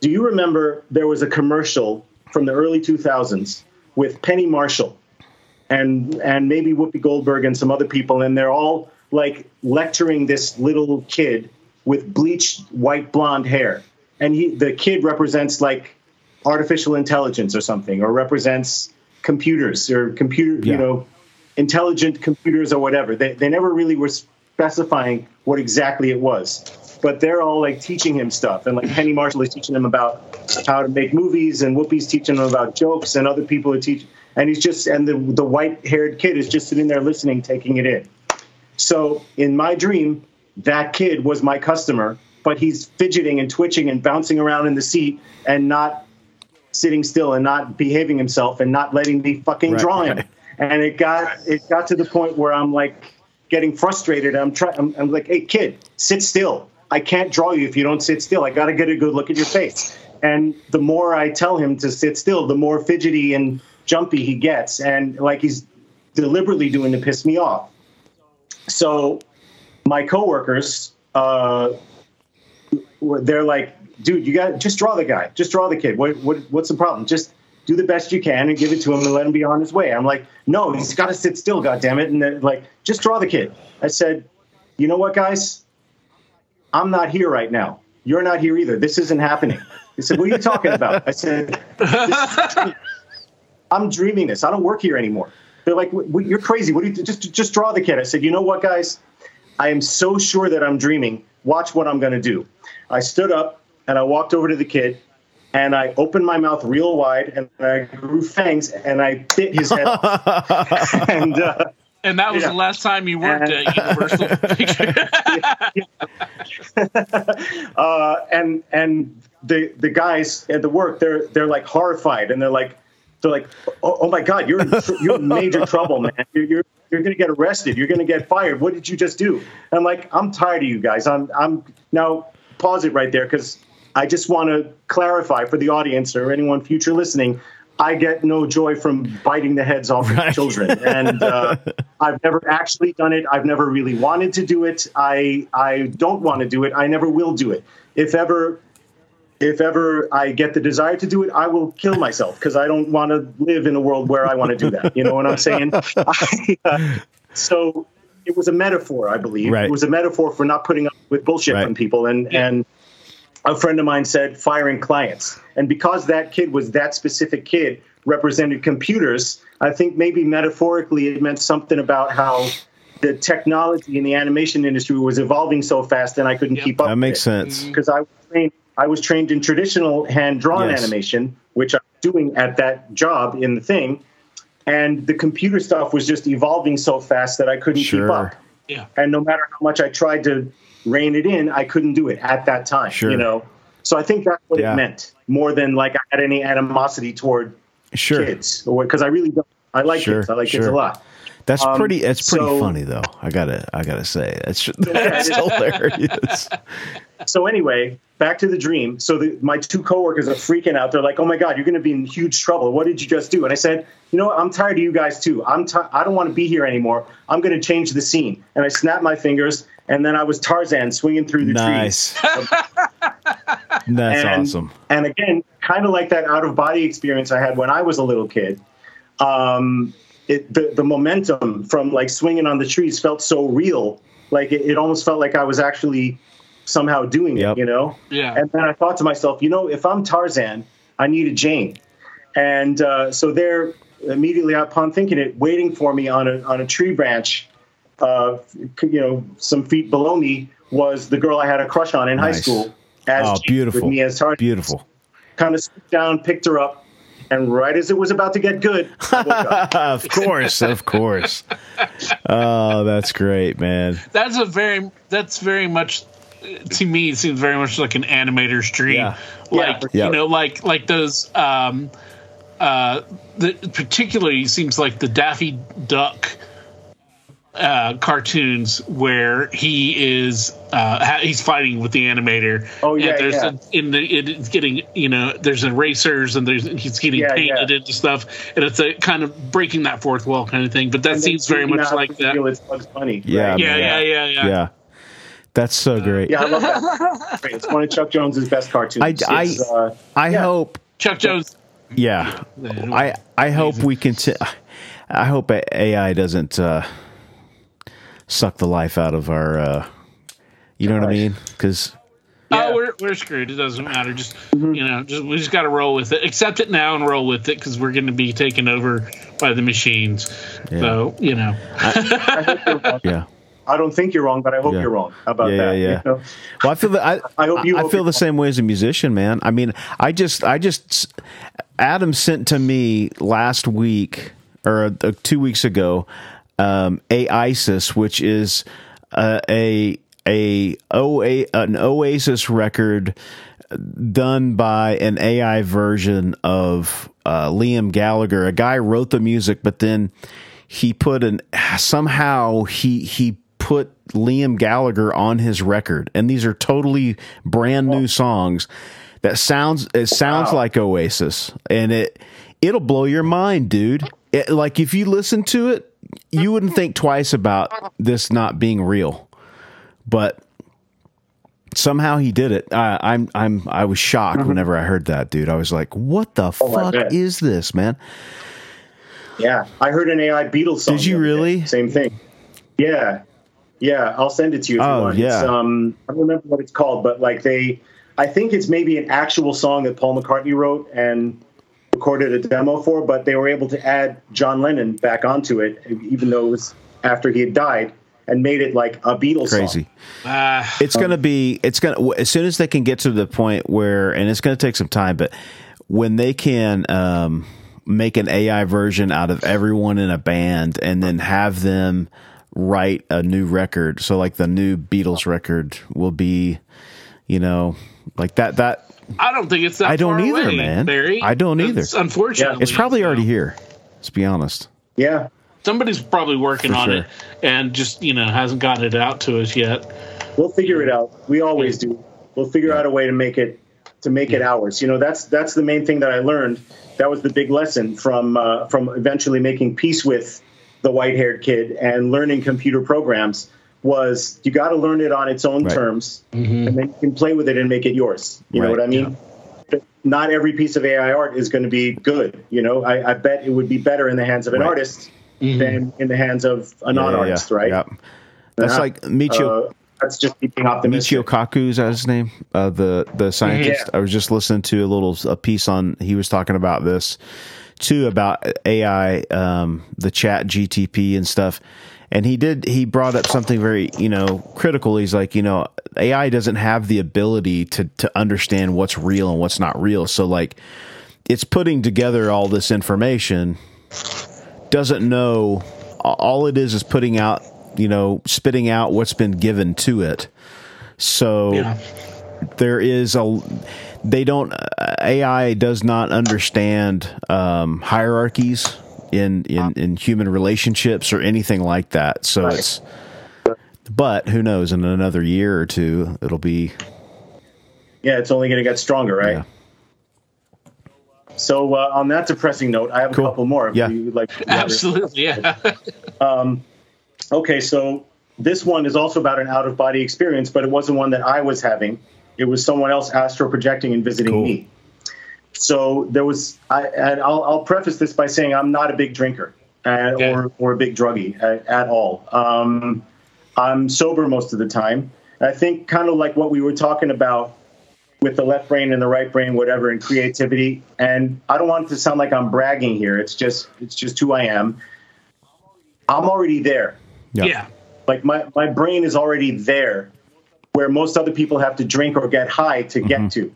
do you remember there was a commercial from the early 2000s with Penny Marshall and and maybe Whoopi Goldberg and some other people, and they're all like lecturing this little kid with bleached white blonde hair, and he, the kid represents like artificial intelligence or something, or represents computers or computer, Yeah. you know, intelligent computers or whatever. They they never really were specifying what exactly it was. but they're all like teaching him stuff, and like Penny Marshall is teaching him about how to make movies, and Whoopi's teaching him about jokes, and other people are teaching, and he's just and the the white haired kid is just sitting there listening, taking it in. So in my dream, that kid was my customer, but he's fidgeting and twitching and bouncing around in the seat and not sitting still and not behaving himself and not letting me fucking Right, draw him. right. And it got it got to the point where I'm like getting frustrated. I'm trying. I'm, I'm like, hey kid, sit still. I can't draw you if you don't sit still. I got to get a good look at your face. And the more I tell him to sit still, the more fidgety and jumpy he gets, and like he's deliberately doing to piss me off. So my coworkers, uh, they're like, dude, you got just draw the guy, just draw the kid. What, what what's the problem? Just do the best you can and give it to him and let him be on his way. I'm like, no, he's got to sit still, God damn it! And they're like, just draw the kid. I said, you know what, guys? I'm not here right now. You're not here either. This isn't happening. They said, what are you talking about? I said, "This- I'm dreaming this. I don't work here anymore. They're like, "What- what- you're crazy. What do you just just draw the kid? I said, you know what, guys? I am so sure that I'm dreaming. Watch what I'm going to do. I stood up and I walked over to the kid and I opened my mouth real wide and I grew fangs and I bit his head off. and uh, And that was Yeah. the last time you worked at Universal Pictures. uh, and and the the guys at the work they're they're like horrified and they're like they're like oh, oh my god you're in, you're in major trouble man you're you're, you're going to get arrested you're going to get fired what did you just do and i'm like i'm tired of you guys i'm i'm now pause it right there because i just want to clarify for the audience or anyone future listening I get no joy from biting the heads off of children, and uh, I've never actually done it. I've never really wanted to do it. I I don't want to do it. I never will do it. If ever if ever I get the desire to do it, I will kill myself because I don't want to live in a world where I want to do that. You know what I'm saying? I, uh, so it was a metaphor, I believe. Right. It was a metaphor for not putting up with bullshit Right. from people. And and a friend of mine said firing clients. And because that kid was that specific kid, represented computers, I think maybe metaphorically it meant something about how the technology in the animation industry was evolving so fast and I couldn't Yep. keep up. That makes sense. because I was trained. I was trained in traditional hand drawn Yes. animation, which I'm doing at that job in the thing, and the computer stuff was just evolving so fast that I couldn't keep up. yeah. And no matter how much I tried to rein it in, I couldn't do it at that time. Sure. You know, so I think that's what Yeah. it meant more than like I had any animosity toward Sure. kids, or because I really don't. I like Sure, kids. I like kids a lot. That's Um, pretty. It's pretty so- funny though. I gotta. I gotta say that's that's hilarious. so anyway, back to the dream. So the, my two coworkers are freaking out. They're like, "Oh my god, you're going to be in huge trouble. What did you just do?" And I said, "You know what? I'm tired of you guys too. I'm ti- I don't want to be here anymore. I'm going to change the scene." And I snapped my fingers, and then I was Tarzan swinging through the trees. Nice. trees. That's and, awesome. And again, kind of like that out of body experience I had when I was a little kid. Um, it, the the momentum from like swinging on the trees felt so real. Like it, it almost felt like I was actually somehow doing Yep. it. You know. Yeah. And then I thought to myself, you know, if I'm Tarzan, I need a Jane. And uh, so they're immediately upon thinking it, waiting for me on a on a tree branch, uh, you know, some feet below me was the girl I had a crush on in high school. As Oh, Jane, beautiful. With me as Tarzan. Beautiful. Kind of scooped down, picked her up, and right as it was about to get good, I woke up. of course, of course. Oh, that's great, man. That's a very. That's very much. To me, it seems very much like an animator's dream. Yeah. Like Yeah. you know, like like those. Um, uh, the particularly seems like the Daffy Duck uh, cartoons where he is uh, he's fighting with the animator. Oh, yeah, and there's yeah. A, in the it's getting you know there's erasers and there's he's getting Yeah, painted yeah. into stuff and it's a kind of breaking that fourth wall kind of thing. But that And seems very much like to that. feel It's Bugs Bunny. Yeah, right? Yeah, man. yeah, yeah, yeah. Yeah, that's so great. Yeah, I love that. Great. It's one of Chuck Jones's best cartoons. I- I- uh, I Yeah. hope. Chuck Jones. Yeah, I I hope we can. T- I hope AI doesn't uh, suck the life out of our. Uh, you know what I mean? Because Yeah. Oh, we're, we're screwed. It doesn't matter. Just Mm-hmm. you know, just we just got to roll with it. Accept it now and roll with it because we're going to be taken over by the machines. So you know, I hope yeah, I don't think you're wrong, but I hope Yeah. you're wrong about Yeah, that. yeah, yeah. you know? Well, I feel that I, I hope you I hope feel you're the same way as a musician, man. I mean, I just, I just, Adam sent to me last week or uh, two weeks ago, um, AISIS, which is uh, a a OA, an Oasis record done by an AI version of uh, Liam Gallagher. A guy wrote the music, but then he put an somehow he he put Liam Gallagher on his record, and these are totally brand new songs that sounds it sounds like Oasis, and it it'll blow your mind, dude. It, like if you listen to it, you wouldn't think twice about this not being real, but somehow he did it. I, I'm I'm I was shocked whenever I heard that, dude. I was like, "What the I fuck is this, man?" Yeah, I heard an AI Beatles song. Did you other day. really? Same thing. Yeah, yeah. I'll send it to you if Oh, you want. yeah. It's, um, I don't remember what it's called, but like they, I think it's maybe an actual song that Paul McCartney wrote and recorded a demo for, but they were able to add John Lennon back onto it, even though it was after he had died, and made it like a Beatles Crazy. song. Ah, It's going to be it's going to as soon as they can get to the point where and it's going to take some time, but when they can um make an AI version out of everyone in a band and then have them write a new record. So like the new Beatles record will be, you know, like that that I don't think it's that I don't far either, away, man. Barry. I don't either. It's, unfortunately, it's probably so. already here. Let's be honest. Yeah, Somebody's probably working For on sure. it and just you know hasn't gotten it out to us yet. we'll figure it out. We always do. We'll figure out a way to make it to make it ours. You know, that's that's the main thing that I learned. That was the big lesson from uh, from eventually making peace with the white-haired kid and learning computer programs was you got to learn it on its own Right. terms, and then you can play with it and make it yours. You know what I mean? But Not every piece of AI art is going to be good. You know, I, I bet it would be better in the hands of an Right. artist than in the hands of a non-artist, right? Yeah. That's Uh-huh. like Michio Uh, that's just being optimistic. Michio Kaku is that his name? Uh, the the scientist. Yeah. I was just listening to a little a piece on. He was talking about this too about AI, um, the Chat GTP and stuff. And he did. He brought up something very you know critical. He's like you know AI doesn't have the ability to to understand what's real and what's not real. So like it's putting together all this information doesn't know all it is is putting out you know spitting out what's been given to it so Yeah. there is a they don't uh, ai does not understand um, hierarchies in, in in human relationships or anything like that so Right. it's but who knows in another year or two it'll be Yeah, it's only going to get stronger, right? Yeah. So uh, on that depressing note, I have Cool. a couple more. if Yeah. you'd like Absolutely, yeah. Okay, so this one is also about an out of body experience, but it wasn't one that I was having. It was someone else astro projecting and visiting Cool. me. So there was, I, and I'll, I'll preface this by saying I'm not a big drinker uh, Yeah. or, or a big druggie at, at all. Um, I'm sober most of the time. I think kind of like what we were talking about with the left brain and the right brain, whatever, and creativity. And I don't want it to sound like I'm bragging here. It's just, it's just who I am. I'm already there Yeah. yeah. like my, my brain is already there where most other people have to drink or get high to Mm-hmm. get to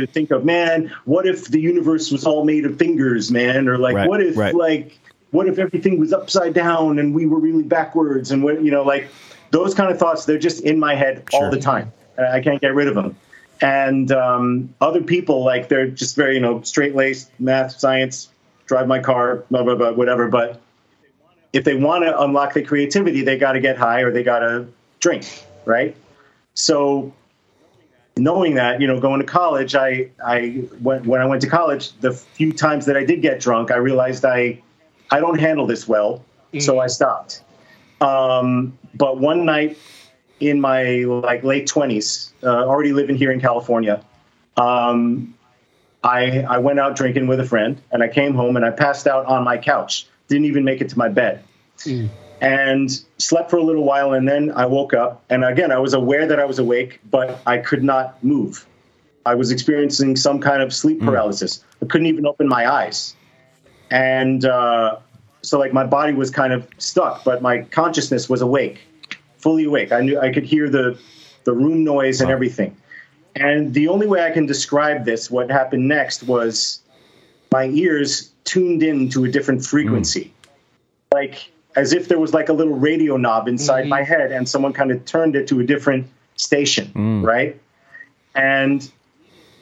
to think of man what if the universe was all made of fingers man or like Right, what if right. like what if everything was upside down and we were really backwards and what you know like those kind of thoughts they're just in my head Sure. all the time i can't get rid of them and um, other people like they're just very you know straight laced math science drive my car blah blah blah whatever but if they want to unlock the creativity, they got to get high or they got to drink, right? So, knowing that, you know, going to college, I, I when, when I went to college, the few times that I did get drunk, I realized I, I don't handle this well, so I stopped. Um, but one night in my like late twenties, uh, already living here in California, um, I I went out drinking with a friend, and I came home and I passed out on my couch. Didn't even make it to my bed, and slept for a little while. And then I woke up, and again I was aware that I was awake, but I could not move. I was experiencing some kind of sleep paralysis. I couldn't even open my eyes, and uh, so like my body was kind of stuck, but my consciousness was awake fully awake. I knew I could hear the the room noise and everything. And the only way I can describe this, what happened next was my ears tuned in to a different frequency. Like as if there was like a little radio knob inside my mm-hmm. head and someone kind of turned it to a different station, mm. right? And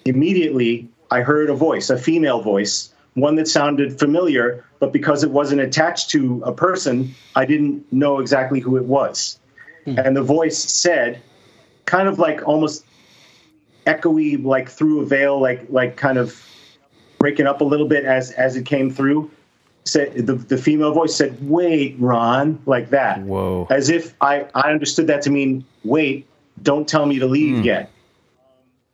immediately I heard a voice, a female voice, one that sounded familiar, but because it wasn't attached to a person, I didn't know exactly who it was. Hmm. And the voice said, kind of like almost echoey, like through a veil, like like kind of breaking up a little bit as as it came through. Said the, the female voice said, "Wait, Ron," like that. Whoa. As if I I understood that to mean, "Wait, don't tell me to leave yet."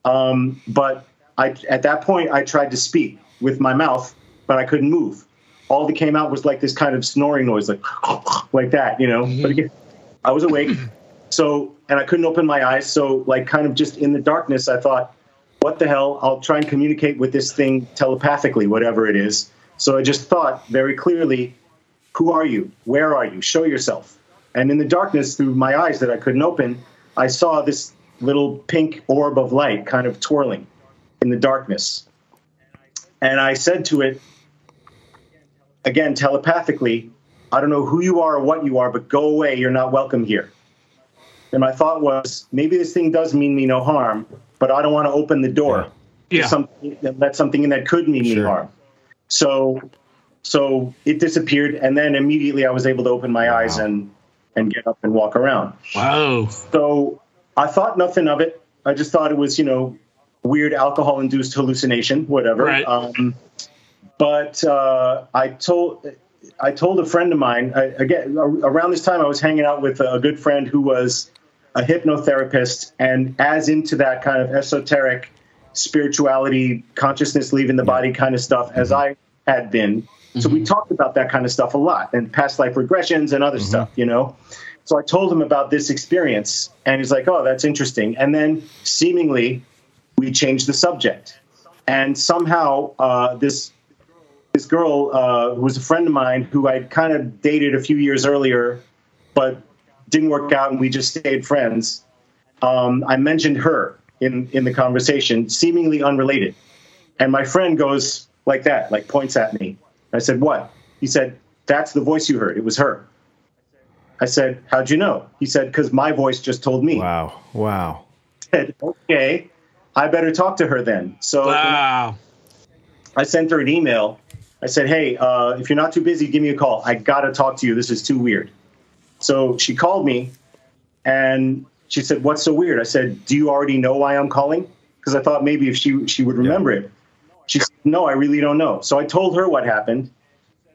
Um, but I at that point I tried to speak with my mouth, but I couldn't move. All that came out was like this kind of snoring noise, like like that, you know. But again, I was awake, so and I couldn't open my eyes. So like kind of just in the darkness, I thought, what the hell? I'll try and communicate with this thing telepathically, whatever it is. So I just thought very clearly, who are you? Where are you? Show yourself. And in the darkness, through my eyes that I couldn't open, I saw this little pink orb of light kind of twirling in the darkness. And I said to it, again, telepathically, I don't know who you are or what you are, but go away. You're not welcome here. And my thought was, maybe this thing does mean me no harm, but I don't want to open the door Yeah. to something let something in that could mean me harm. So, so it disappeared, and then immediately I was able to open my eyes and and get up and walk around. Wow. So I thought nothing of it. I just thought it was, you know, weird alcohol induced hallucination, whatever. Right. Um, but uh, I told I told a friend of mine I, again around this time I was hanging out with a good friend who was a hypnotherapist and as into that kind of esoteric spirituality, consciousness leaving the body kind of stuff as I had been. So we talked about that kind of stuff a lot and past life regressions and other stuff, you know. So I told him about this experience, and he's like, "Oh, that's interesting." And then seemingly, we changed the subject, and somehow uh, this this girl uh, who was a friend of mine who I'd kind of dated a few years earlier, but didn't work out, and we just stayed friends. Um, I mentioned her in in the conversation, seemingly unrelated, and my friend goes like that, like points at me. I said, "What?" He said, "That's the voice you heard. It was her." I said, "How'd you know?" He said, "Because my voice just told me." Wow. Wow. I said, "Okay, I better talk to her then." So Wow. I sent her an email. I said, "Hey, uh, if you're not too busy, give me a call. I gotta talk to you. This is too weird." So she called me, and she said, "What's so weird?" I said, "Do you already know why I'm calling?" Because I thought maybe if she she would remember it. She said, "No, I really don't know." So I told her what happened,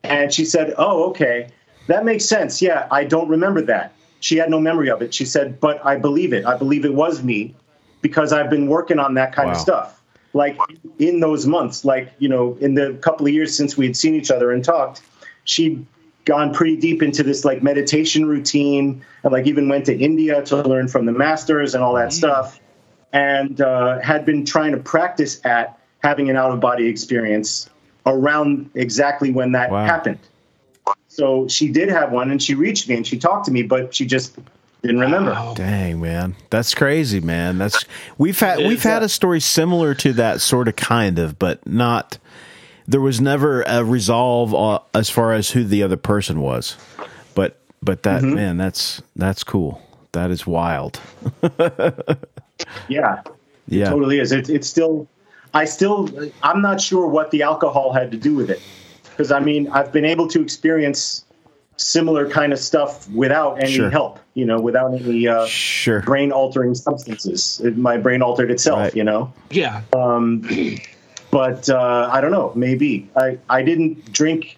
and she said, "Oh, okay, that makes sense. Yeah, I don't remember that." She had no memory of it. She said, "But I believe it. I believe it was me because I've been working on that kind of stuff." Like in those months, like you know, in the couple of years since we had seen each other and talked, she'd gone pretty deep into this like meditation routine, and like even went to India to learn from the masters and all that stuff, and uh, had been trying to practice at having an out of body experience around exactly when that Wow. happened. So she did have one, and she reached me and she talked to me, but she just didn't remember. Dang, man. That's crazy, man. That's we've had we've had a story similar to that sort of kind of, but not there was never a resolve uh, as far as who the other person was. But but that Mm-hmm. man, that's that's cool. That is wild. Yeah, Yeah. totally is. It, it's still, I still, I'm not sure what the alcohol had to do with it, because I mean, I've been able to experience similar kind of stuff without any Sure. help. You know, without any uh, Sure. brain altering substances. It, my brain altered itself. Right. You know. Yeah. But uh, I don't know. Maybe I I didn't drink.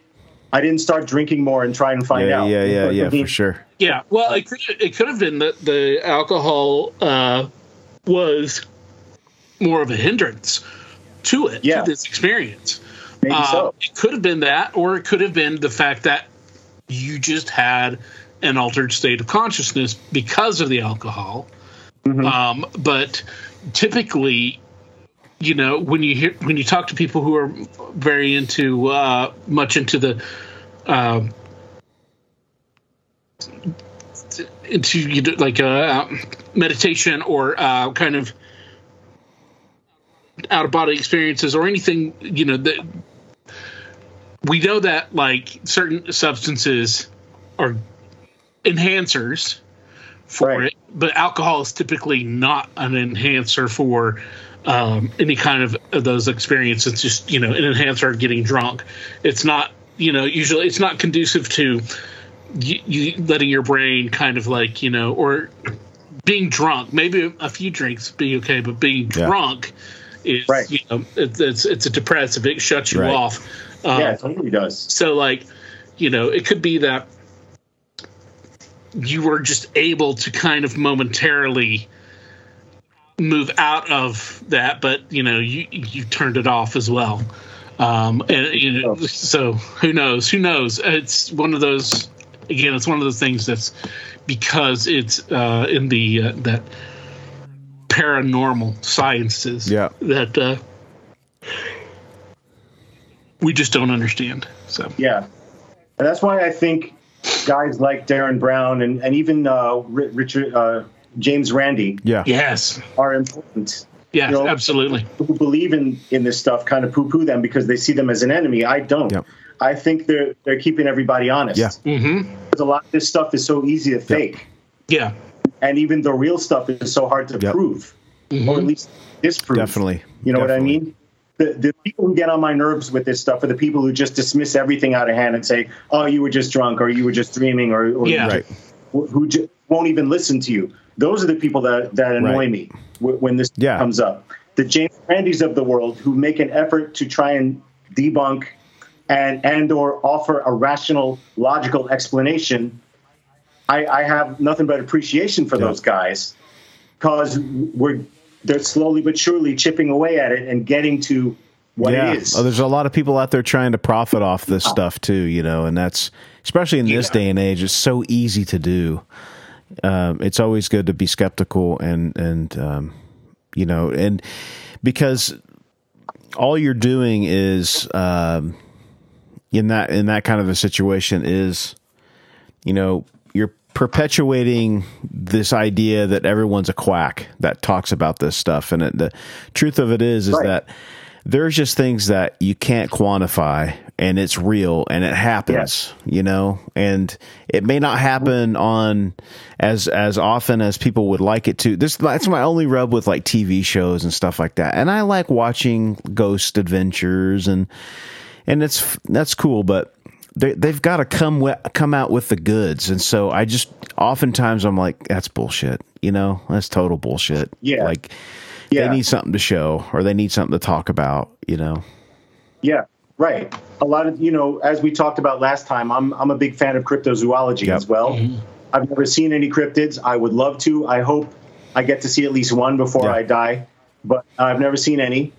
I didn't start drinking more and try and find Yeah, out. yeah, yeah, yeah, I for sure. Yeah. Well, it could it could have been that the alcohol uh, was more of a hindrance to it Yeah. to this experience. Maybe Uh, so. It could have been that, or it could have been the fact that you just had an altered state of consciousness because of the alcohol. Mm-hmm. Um, but typically, you know, when you hear when you talk to people who are very into uh, much into the um, into you know, like a meditation or uh, kind of out of body experiences or anything you know that we know that like certain substances are enhancers for Right. it but alcohol is typically not an enhancer for um, any kind of, of those experiences just you know an enhancer of getting drunk it's not you know usually it's not conducive to you, you letting your brain kind of like you know or being drunk maybe a few drinks be okay but being Yeah. drunk is Right. you know it, it's it's a depressive it shuts you Right. off um, yeah, it totally does. so like you know it could be that you were just able to kind of momentarily move out of that but you know you you turned it off as well. Um and you know so who knows? Who knows? It's one of those again it's one of those things that's because it's uh in the uh, that paranormal sciences Yeah. that uh we just don't understand so. Yeah, and that's why I think guys like Derren Brown and and even uh, Richard uh, James Randi Yeah. yes are important. yes You know, absolutely Who believe in in this stuff kind of poo poo them because they see them as an enemy. I don't. Yep. I think they're they're keeping everybody honest. Yeah. mm-hmm Because a lot of this stuff is so easy to fake, yeah and even the real stuff is so hard to Yep. prove, or at least disprove. Definitely. You know what I mean? The, the people who get on my nerves with this stuff are the people who just dismiss everything out of hand and say, "Oh, you were just drunk, or you were just dreaming, or, or Yeah. Right. who, who ju- won't even listen to you." Those are the people that that annoy Right. me w- when this Yeah. comes up. The James Randis of the world who make an effort to try and debunk and and or offer a rational, logical explanation. I, I have nothing but appreciation for Yeah. those guys because we're they're slowly but surely chipping away at it and getting to what yeah. it is. Oh, there's a lot of people out there trying to profit off this stuff too, you know, and that's especially in this Yeah. day and age, it's so easy to do. Um, it's always good to be skeptical and and um, you know, and because all you're doing is um, in that in that kind of a situation is you know you're perpetuating this idea that everyone's a quack that talks about this stuff and it, the truth of it is is Right. that there's just things that you can't quantify and it's real and it happens you know? And it may not happen on as as often as people would like it to. This that's my only rub with like tv shows and stuff like that. And i like watching ghost adventures and and it's that's cool but they, they've got to come come out with the goods. And so i just oftentimes i'm like that's bullshit you know? That's total bullshit. Yeah. like Yeah. they need something to show or they need something to talk about you know? Yeah, right. A lot of you know, as we talked about last time, I'm I'm a big fan of cryptozoology Yep. as well. Mm-hmm. I've never seen any cryptids. I would love to. I hope I get to see at least one before Yeah. I die, but I've never seen any.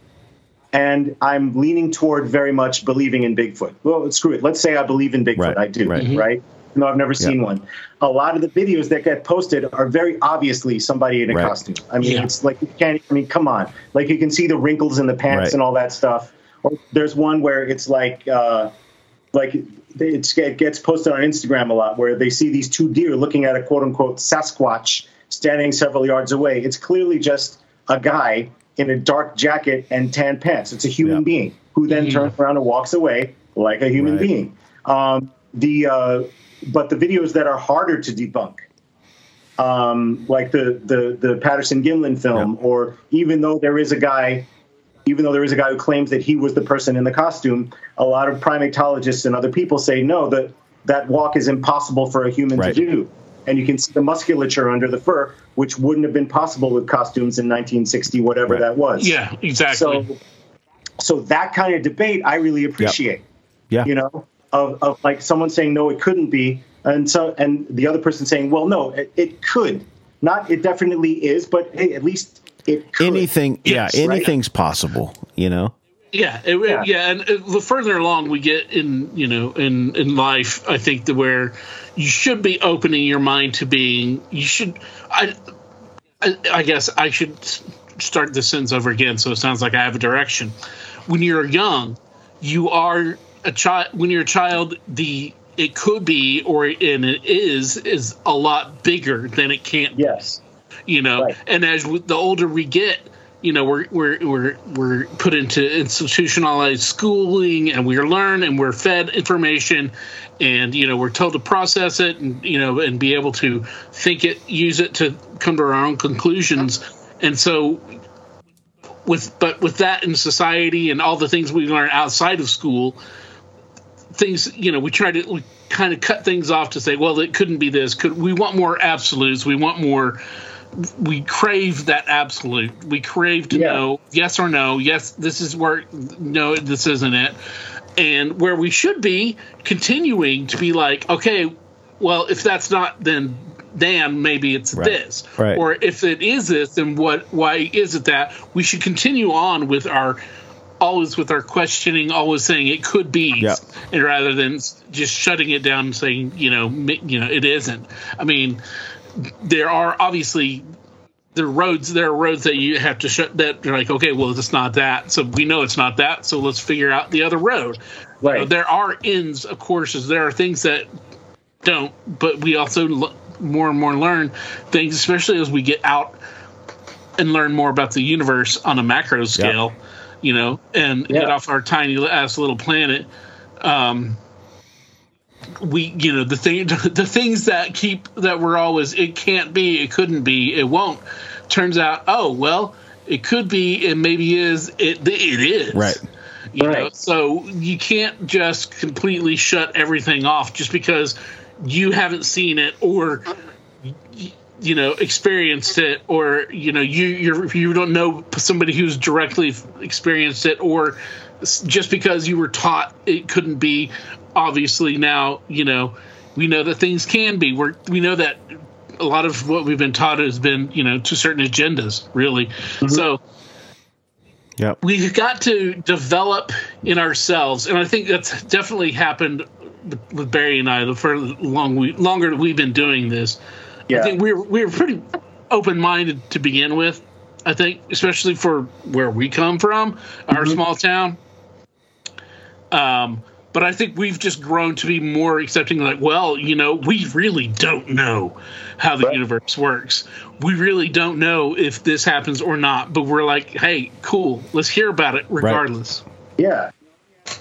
And I'm leaning toward very much believing in Bigfoot. Well, screw it. Let's say I believe in Bigfoot. Right, I do, right. Mm-hmm. right? No, I've never seen one. A lot of the videos that get posted are very obviously somebody in a Right. costume. I mean, Yeah. it's like you can't. I mean, come on. Like you can see the wrinkles in the pants Right. and all that stuff. There's one where it's like, uh, like it's, it gets posted on Instagram a lot, where they see these two deer looking at a quote unquote Sasquatch standing several yards away. It's clearly just a guy in a dark jacket and tan pants. It's a human Yeah. being who then turns around and walks away like a human Right. being. Um, the uh, but the videos that are harder to debunk, um, like the the the Patterson Gimlin film, or even though there is a guy, even though there is a guy who claims that he was the person in the costume, a lot of primatologists and other people say no, that that walk is impossible for a human Right. to do. And you can see the musculature under the fur, which wouldn't have been possible with costumes in 1960, whatever Right. that was. Yeah, exactly. So, so that kind of debate I really appreciate yeah you know, of, of like someone saying no, it couldn't be, and so and the other person saying, well, no, it, it could, not it definitely is, but hey, at least it could. anything Yes, yeah right. anything's possible you know Yeah, it, yeah, Yeah. and uh, the further along we get in, you know, in in life, I think that where you should be opening your mind to being, you should, I, I, I guess I should start this sentence over again, so it sounds like I have a direction. When you're young, you are a child. When you're a child, the it could be or and it is is a lot bigger than it can't. Yes. You know, Right. and as w- the older we get, you know, we're we're we're we're put into institutionalized schooling, and we learn, and we're fed information, and you know, we're told to process it, and you know, and be able to think it, use it to come to our own conclusions, and so with but with that in society and all the things we learn outside of school things you know we try to we kind of cut things off to say well it couldn't be this. Could we want more absolutes. We want more we crave that absolute. We crave to Yeah. know yes or no. Yes this is where no this isn't it. And where we should be continuing to be like okay well if that's not then then maybe it's Right. this. Right. or if it is this then what why is it that? We should continue on with our always with our questioning always saying it could be Yeah. and rather than just shutting it down and saying you know you know it isn't. I mean there are obviously there are roads there are roads that you have to shut that you're like okay well it's not that. So we know it's not that so let's figure out the other road. You know, there are ends of courses there are things that don't but we also l- more and more learn things especially as we get out and learn more about the universe on a macro scale you know and get off our tiny ass little planet um we you know the thing the things that keep that we're always it can't be it couldn't be it won't turns out oh well it could be and maybe is it it is Right. you know Right. so you can't just completely shut everything off just because you haven't seen it or y- you know experienced it or you know you you're, you don't know somebody who's directly experienced it or just because you were taught it couldn't be. Obviously now you know we know that things can be. We're, we know that a lot of what we've been taught has been you know to certain agendas really. Mm-hmm. So yeah we've got to develop in ourselves, and I think that's definitely happened with- with Barry and I the for long we longer we've been doing this. Yeah. I think we're we're pretty open minded to begin with. I think, especially for where we come from, our small town. Um, but I think we've just grown to be more accepting. Like, well, you know, we really don't know how the Right. universe works. We really don't know if this happens or not. But we're like, hey, cool, let's hear about it regardless. Yeah.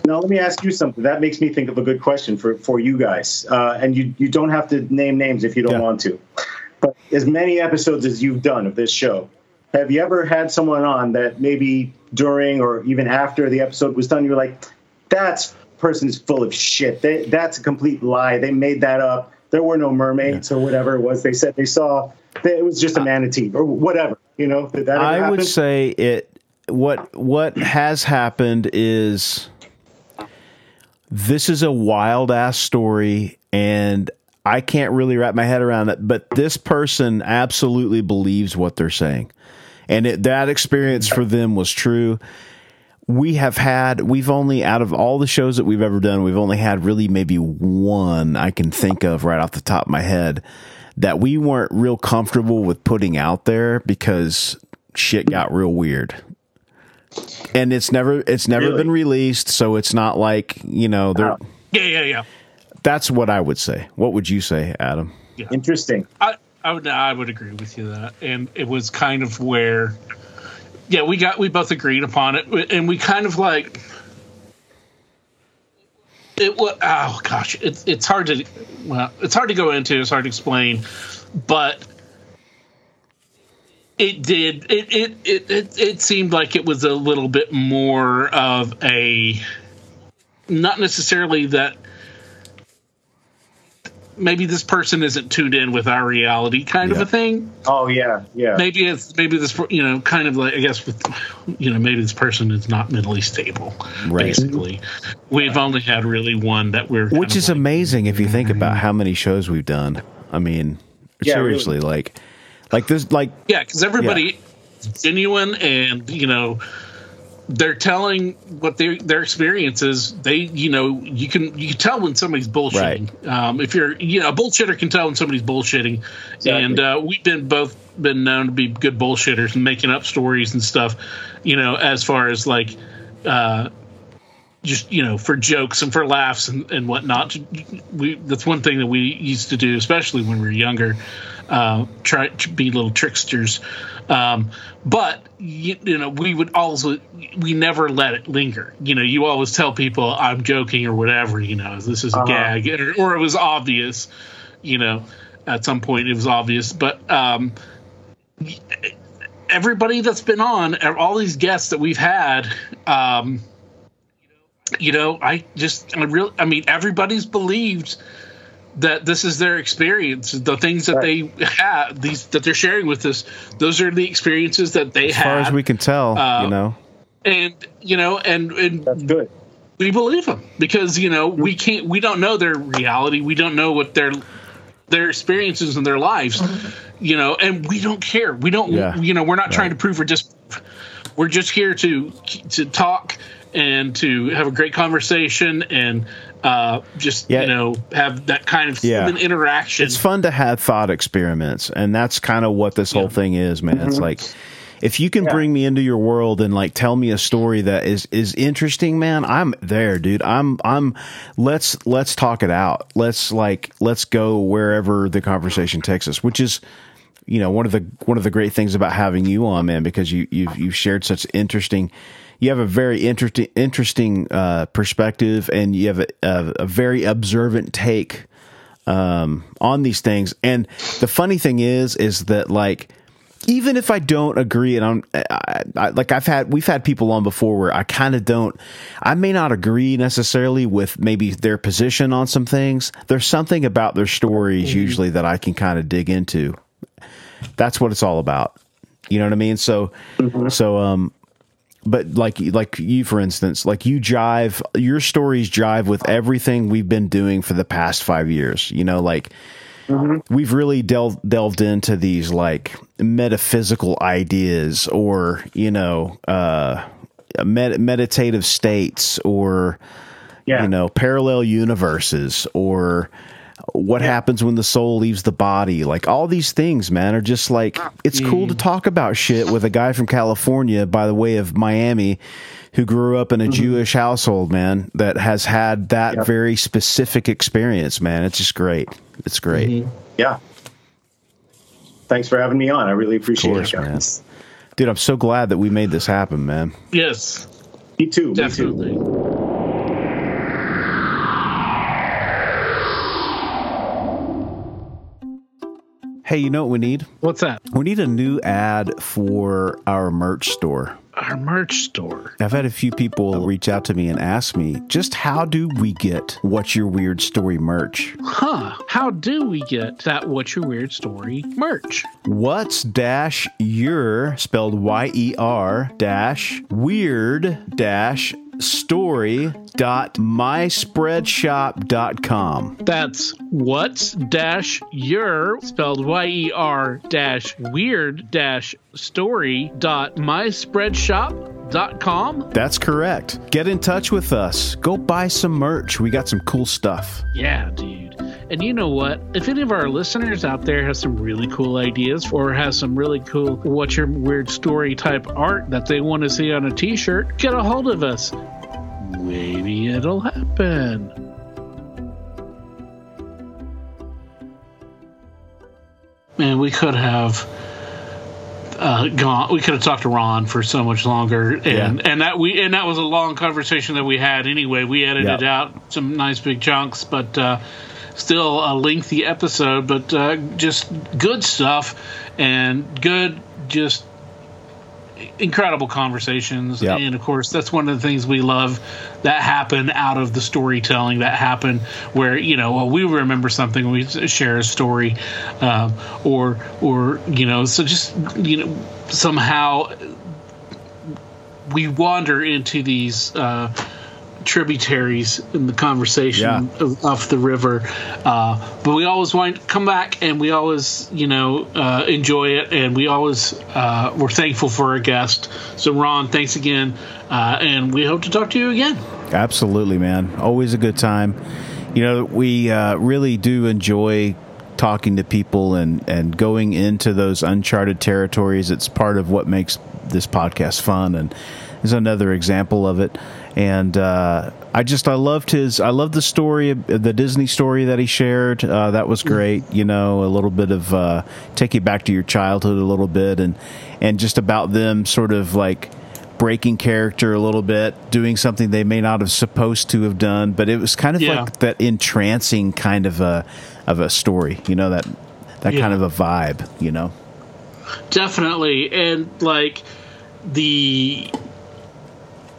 Now let me ask you something. That makes me think of a good question for, for you guys. Uh, and you you don't have to name names if you don't Yeah. want to. But as many episodes as you've done of this show, have you ever had someone on that maybe during or even after the episode was done, you're like, that's person is full of shit. They, that's a complete lie. They made that up. There were no mermaids or whatever it was. They said they saw. It was just a manatee or whatever. You know. Did that ever I would say it. What what has happened is this is a wild ass story, and I can't really wrap my head around it. But this person absolutely believes what they're saying, and it, that experience for them was true. We have had, we've only, out of all the shows that we've ever done, we've only had really maybe one I can think of right off the top of my head that we weren't real comfortable with putting out there because shit got real weird. And it's never it's never Really? been released, so it's not like, you know, there oh. Yeah, yeah, yeah. that's what I would say. What would you say, Adam? Yeah. Interesting. I, I would I would agree with you that, and it was kind of where, yeah, we got we both agreed upon it, and we kind of like it was. Oh gosh, it's it's hard to well, it's hard to go into. It's hard to explain, but it did it it it it, it seemed like it was a little bit more of a not necessarily that maybe this person isn't tuned in with our reality kind of a thing Oh yeah, yeah. maybe it's maybe this you know kind of like i guess with you know maybe this person is not mentally stable Right. basically we've only had really one that we're Which is like, amazing if you think about mm-hmm. how many shows we've done. I mean, Yeah, seriously, like like this like yeah because everybody is genuine and you know they're telling what their their experiences they you know you can you can tell when somebody's bullshitting. Um, if you're you know a bullshitter can tell when somebody's bullshitting. And uh, we've been both been known to be good bullshitters and making up stories and stuff you know as far as like uh just you know for jokes and for laughs and, and whatnot. We that's one thing that we used to do, especially when we were younger. Uh, try to be little tricksters, um, but you, you, know we would also we never let it linger. You know, you always tell people I'm joking or whatever. You know, this is a uh-huh. gag, or, or, it was obvious. You know, at some point it was obvious, but um, everybody that's been on, all these guests that we've had. Um, you know, I just, I really, I mean, everybody's believed that this is their experience. The things that right. they have, these that they're sharing with us, those are the experiences that they have. As far as we can tell, uh, you know, and you know, and and that's good. We believe them because you know we can't, we don't know their reality. We don't know what their their experiences in their lives, you know, and we don't care. We don't, yeah. you know, we're not right. trying to prove we're just, we're just here to to talk and to have a great conversation and uh, just yeah. you know have that kind of yeah. human interaction. It's fun to have thought experiments, and that's kind of what this yeah. whole thing is, man. Mm-hmm. It's like if you can bring me into your world and like tell me a story that is is interesting, man, I'm there, dude. I'm I'm let's let's talk it out. Let's like let's go wherever the conversation takes us, which is you know one of the one of the great things about having you on, man, because you you've you've shared such interesting you have a very interesting interesting uh, perspective, and you have a, a, a very observant take um, on these things. And the funny thing is, is that like even if I don't agree, and I'm I, I, like I've had we've had people on before where I kind of don't, I may not agree necessarily with maybe their position on some things. There's something about their stories mm-hmm. usually that I can kind of dig into. That's what it's all about. You know what I mean? So, mm-hmm. so um, but like like you for instance like you jive your stories jive with everything we've been doing for the past five years you know like mm-hmm. we've really delved delved into these like metaphysical ideas or you know uh med- meditative states or yeah. you know parallel universes or what yeah. happens when the soul leaves the body like all these things man are just like it's cool to talk about shit with a guy from california by the way of miami who grew up in a mm-hmm. jewish household man that has had that yep. very specific experience man it's just great it's great mm-hmm. yeah thanks for having me on i really appreciate course, it guys. man dude i'm so glad that we made this happen man yes me too definitely me too. Hey, you know what we need? What's that? We need a new ad for our merch store. Our merch store. I've had a few people reach out to me and ask me just how do we get What's Yer Weird Story merch? Huh. How do we get that What's Yer Weird Story merch? What's dash your spelled Y E R dash weird dash story.myspreadshop.com. That's what's dash your spelled Y E R dash weird dash story dot myspreadshop.com. That's correct. Get in touch with us. Go buy some merch. We got some cool stuff. Yeah, dude. And you know what? If any of our listeners out there has some really cool ideas or has some really cool what's your weird story type art that they want to see on a t-shirt, get a hold of us. Maybe it'll happen. Man, we could have uh, gone. We could have talked to Ron for so much longer, and yeah. and that we and that was a long conversation that we had anyway. We edited out some nice big chunks, but uh, still a lengthy episode, but uh, just good stuff and good, just incredible conversations. Yep. And of course, that's one of the things we love that happen out of the storytelling that happen where, you know, well, we remember something, we share a story, um, or, or, you know, so just, you know, somehow we wander into these, uh, tributaries in the conversation yeah. of, off the river. Uh, but we always want to come back and we always, you know, uh, enjoy it. And we always, uh, we're thankful for our guest. So, Ron, thanks again. Uh, and we hope to talk to you again. Absolutely, man. Always a good time. You know, we uh, really do enjoy talking to people and, and going into those uncharted territories. It's part of what makes this podcast fun. And is another example of it and uh, I just I loved his I loved the story the Disney story that he shared. Uh, that was great you know a little bit of uh, take you back to your childhood a little bit and and just about them sort of like breaking character a little bit doing something they may not have supposed to have done. But it was kind of Yeah. like that entrancing kind of a of a story you know that that Yeah. kind of a vibe you know? Definitely, and like the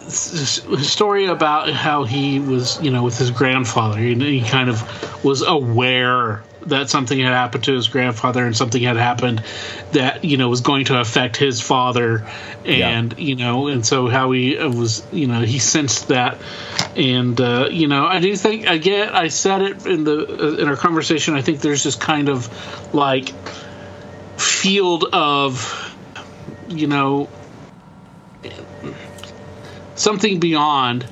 story about how he was, you know, with his grandfather, and he kind of was aware that something had happened to his grandfather and something had happened that you know was going to affect his father. And you know and so how he was you know he sensed that. And uh, you know i do think again i said it in the uh, in our conversation i think there's this kind of like field of you know something beyond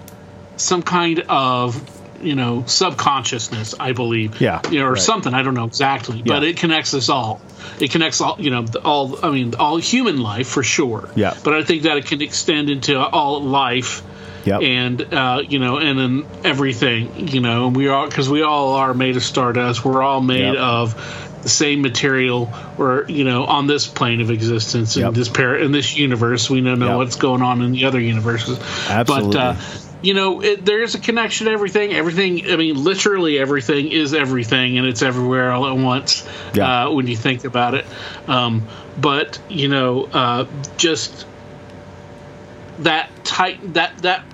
some kind of you know subconsciousness i believe Yeah, you know, or right. something i don't know exactly but it connects us all it connects all you know all i mean all human life for sure Yeah. but i think that it can extend into all life yeah and uh, you know, and then everything, you know, we all because we all are made of stardust. We're all made Yep. of the same material. We're you know on this plane of existence in Yep. this pair in this universe. We don't know Yep. what's going on in the other universes. Absolutely. But uh, you know, it, there is a connection to everything. Everything. I mean, literally everything is everything, and it's everywhere all at once. Yeah. Uh, when you think about it, um, but you know, uh, just that tight that that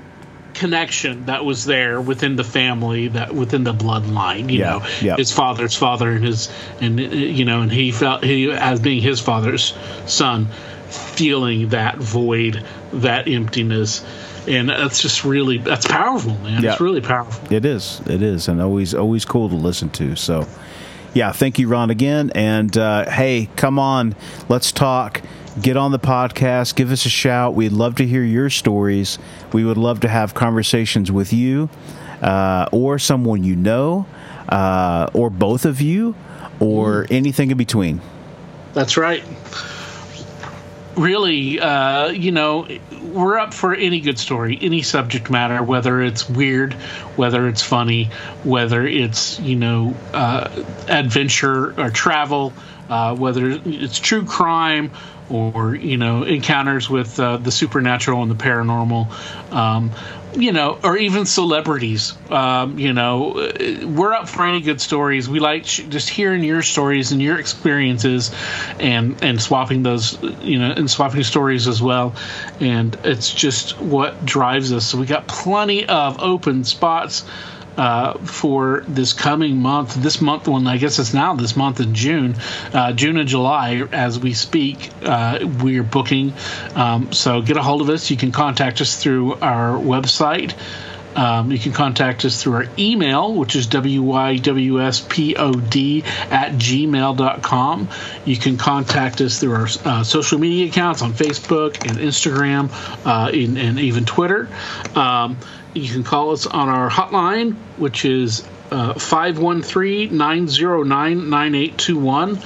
connection that was there within the family that within the bloodline you Yeah, know yeah. his father's father and his and uh, you know and he felt he as being his father's son feeling that void that emptiness and that's just really that's powerful man Yeah. it's really powerful It is. It is, and always always cool to listen to. So, yeah, thank you, Ron, again. And uh, hey, come on, let's talk. Get on the podcast. Give us a shout. We'd love to hear your stories. We would love to have conversations with you, uh, or someone you know, uh, or both of you, or anything in between. That's right. Really, uh, you know, we're up for any good story, any subject matter, whether it's weird, whether it's funny, whether it's, you know, uh, adventure or travel, uh, whether it's true crime or, you know, encounters with uh, the supernatural and the paranormal. Um, you know, or even celebrities. Um, you know, uh, we're up for any good stories. We like sh- just hearing your stories and your experiences, and and swapping those, you know, and swapping stories as well. And it's just what drives us. So we got plenty of open spots. Uh, for this coming month, this month, well, I guess it's now this month in June, uh, June and July, as we speak, uh, we're booking. Um, so get a hold of us. You can contact us through our website. Um, you can contact us through our email, which is wywspod at gmail.com. You can contact us through our uh, social media accounts on Facebook and Instagram uh, in, and even Twitter. Um, you can call us on our hotline, which is uh, 513 909 9821.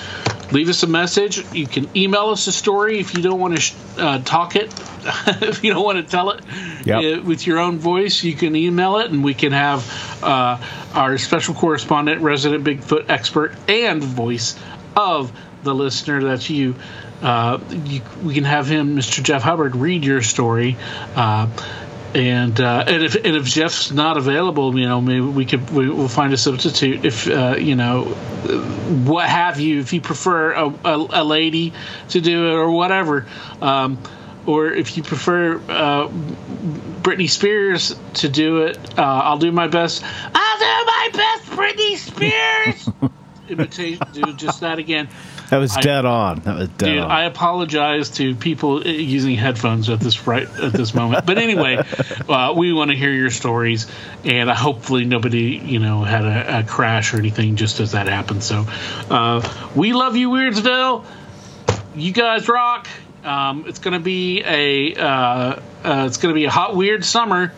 Leave us a message. You can email us a story if you don't want to sh- uh, talk it, if you don't want to tell it Yep. uh, with your own voice. You can email it, and we can have uh, our special correspondent, resident Bigfoot expert, and voice of the listener. That's you. Uh, you we can have him, Mr. Jeff Hubbard, read your story. And uh, and if and if Jeff's not available, you know, maybe we could we, we'll find a substitute. If uh, you know, what have you? If you prefer a, a, a lady to do it or whatever, um, or if you prefer uh, Britney Spears to do it, uh, I'll do my best. I'll do my best, Britney Spears. Imitate, do just that again. That was I- dead on. That was dead Dude, on. I apologize to people using headphones at this right at this moment. But anyway, uh, we want to hear your stories, and uh, hopefully nobody you know had a, a crash or anything just as that happened. So, uh, we love you, Weirdsville. You guys rock. Um, it's gonna be a uh, uh, it's gonna be a hot weird summer,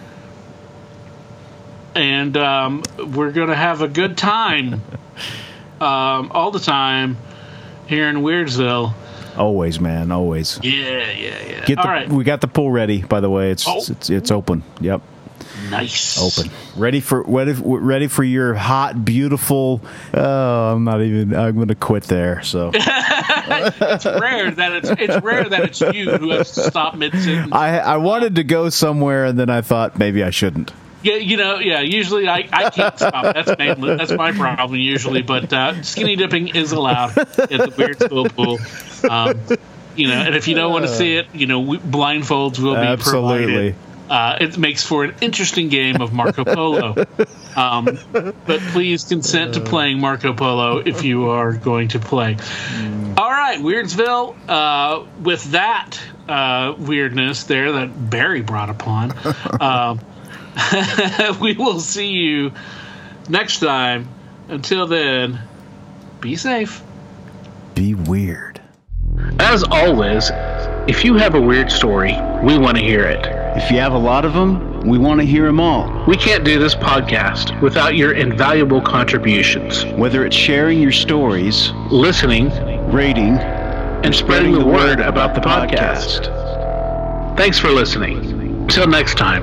and um, we're gonna have a good time um, all the time here in Weirdsville. always, man. Always. Yeah, yeah, yeah. Get the, right. We got the pool ready. By the way, it's Oh. it's it's open. Yep. Nice. Open. Ready for ready, ready for your hot, beautiful. Oh, I'm not even. I'm going to quit there. So it's rare that it's it's rare that it's you who has to stop mid sentence. I I wanted to go somewhere, and then I thought maybe I shouldn't. Yeah, you know, yeah. Usually, I, I can't stop. That's mainly that's my problem usually. But uh, skinny dipping is allowed at the weird school pool. Um, you know, and if you don't want to see it, you know, we, blindfolds will be Absolutely. provided. Uh, it makes for an interesting game of Marco Polo. Um, but please consent to playing Marco Polo if you are going to play. All right, Weirdsville. Uh, with that uh, weirdness there that Barry brought upon, uh, we will see you next time. Until then, be safe. Be weird. As always, if you have a weird story, we want to hear it. If you have a lot of them, we want to hear them all. We can't do this podcast without your invaluable contributions. Whether it's sharing your stories, Listening rating, and spreading the word about the podcast. Thanks for listening. Until next time,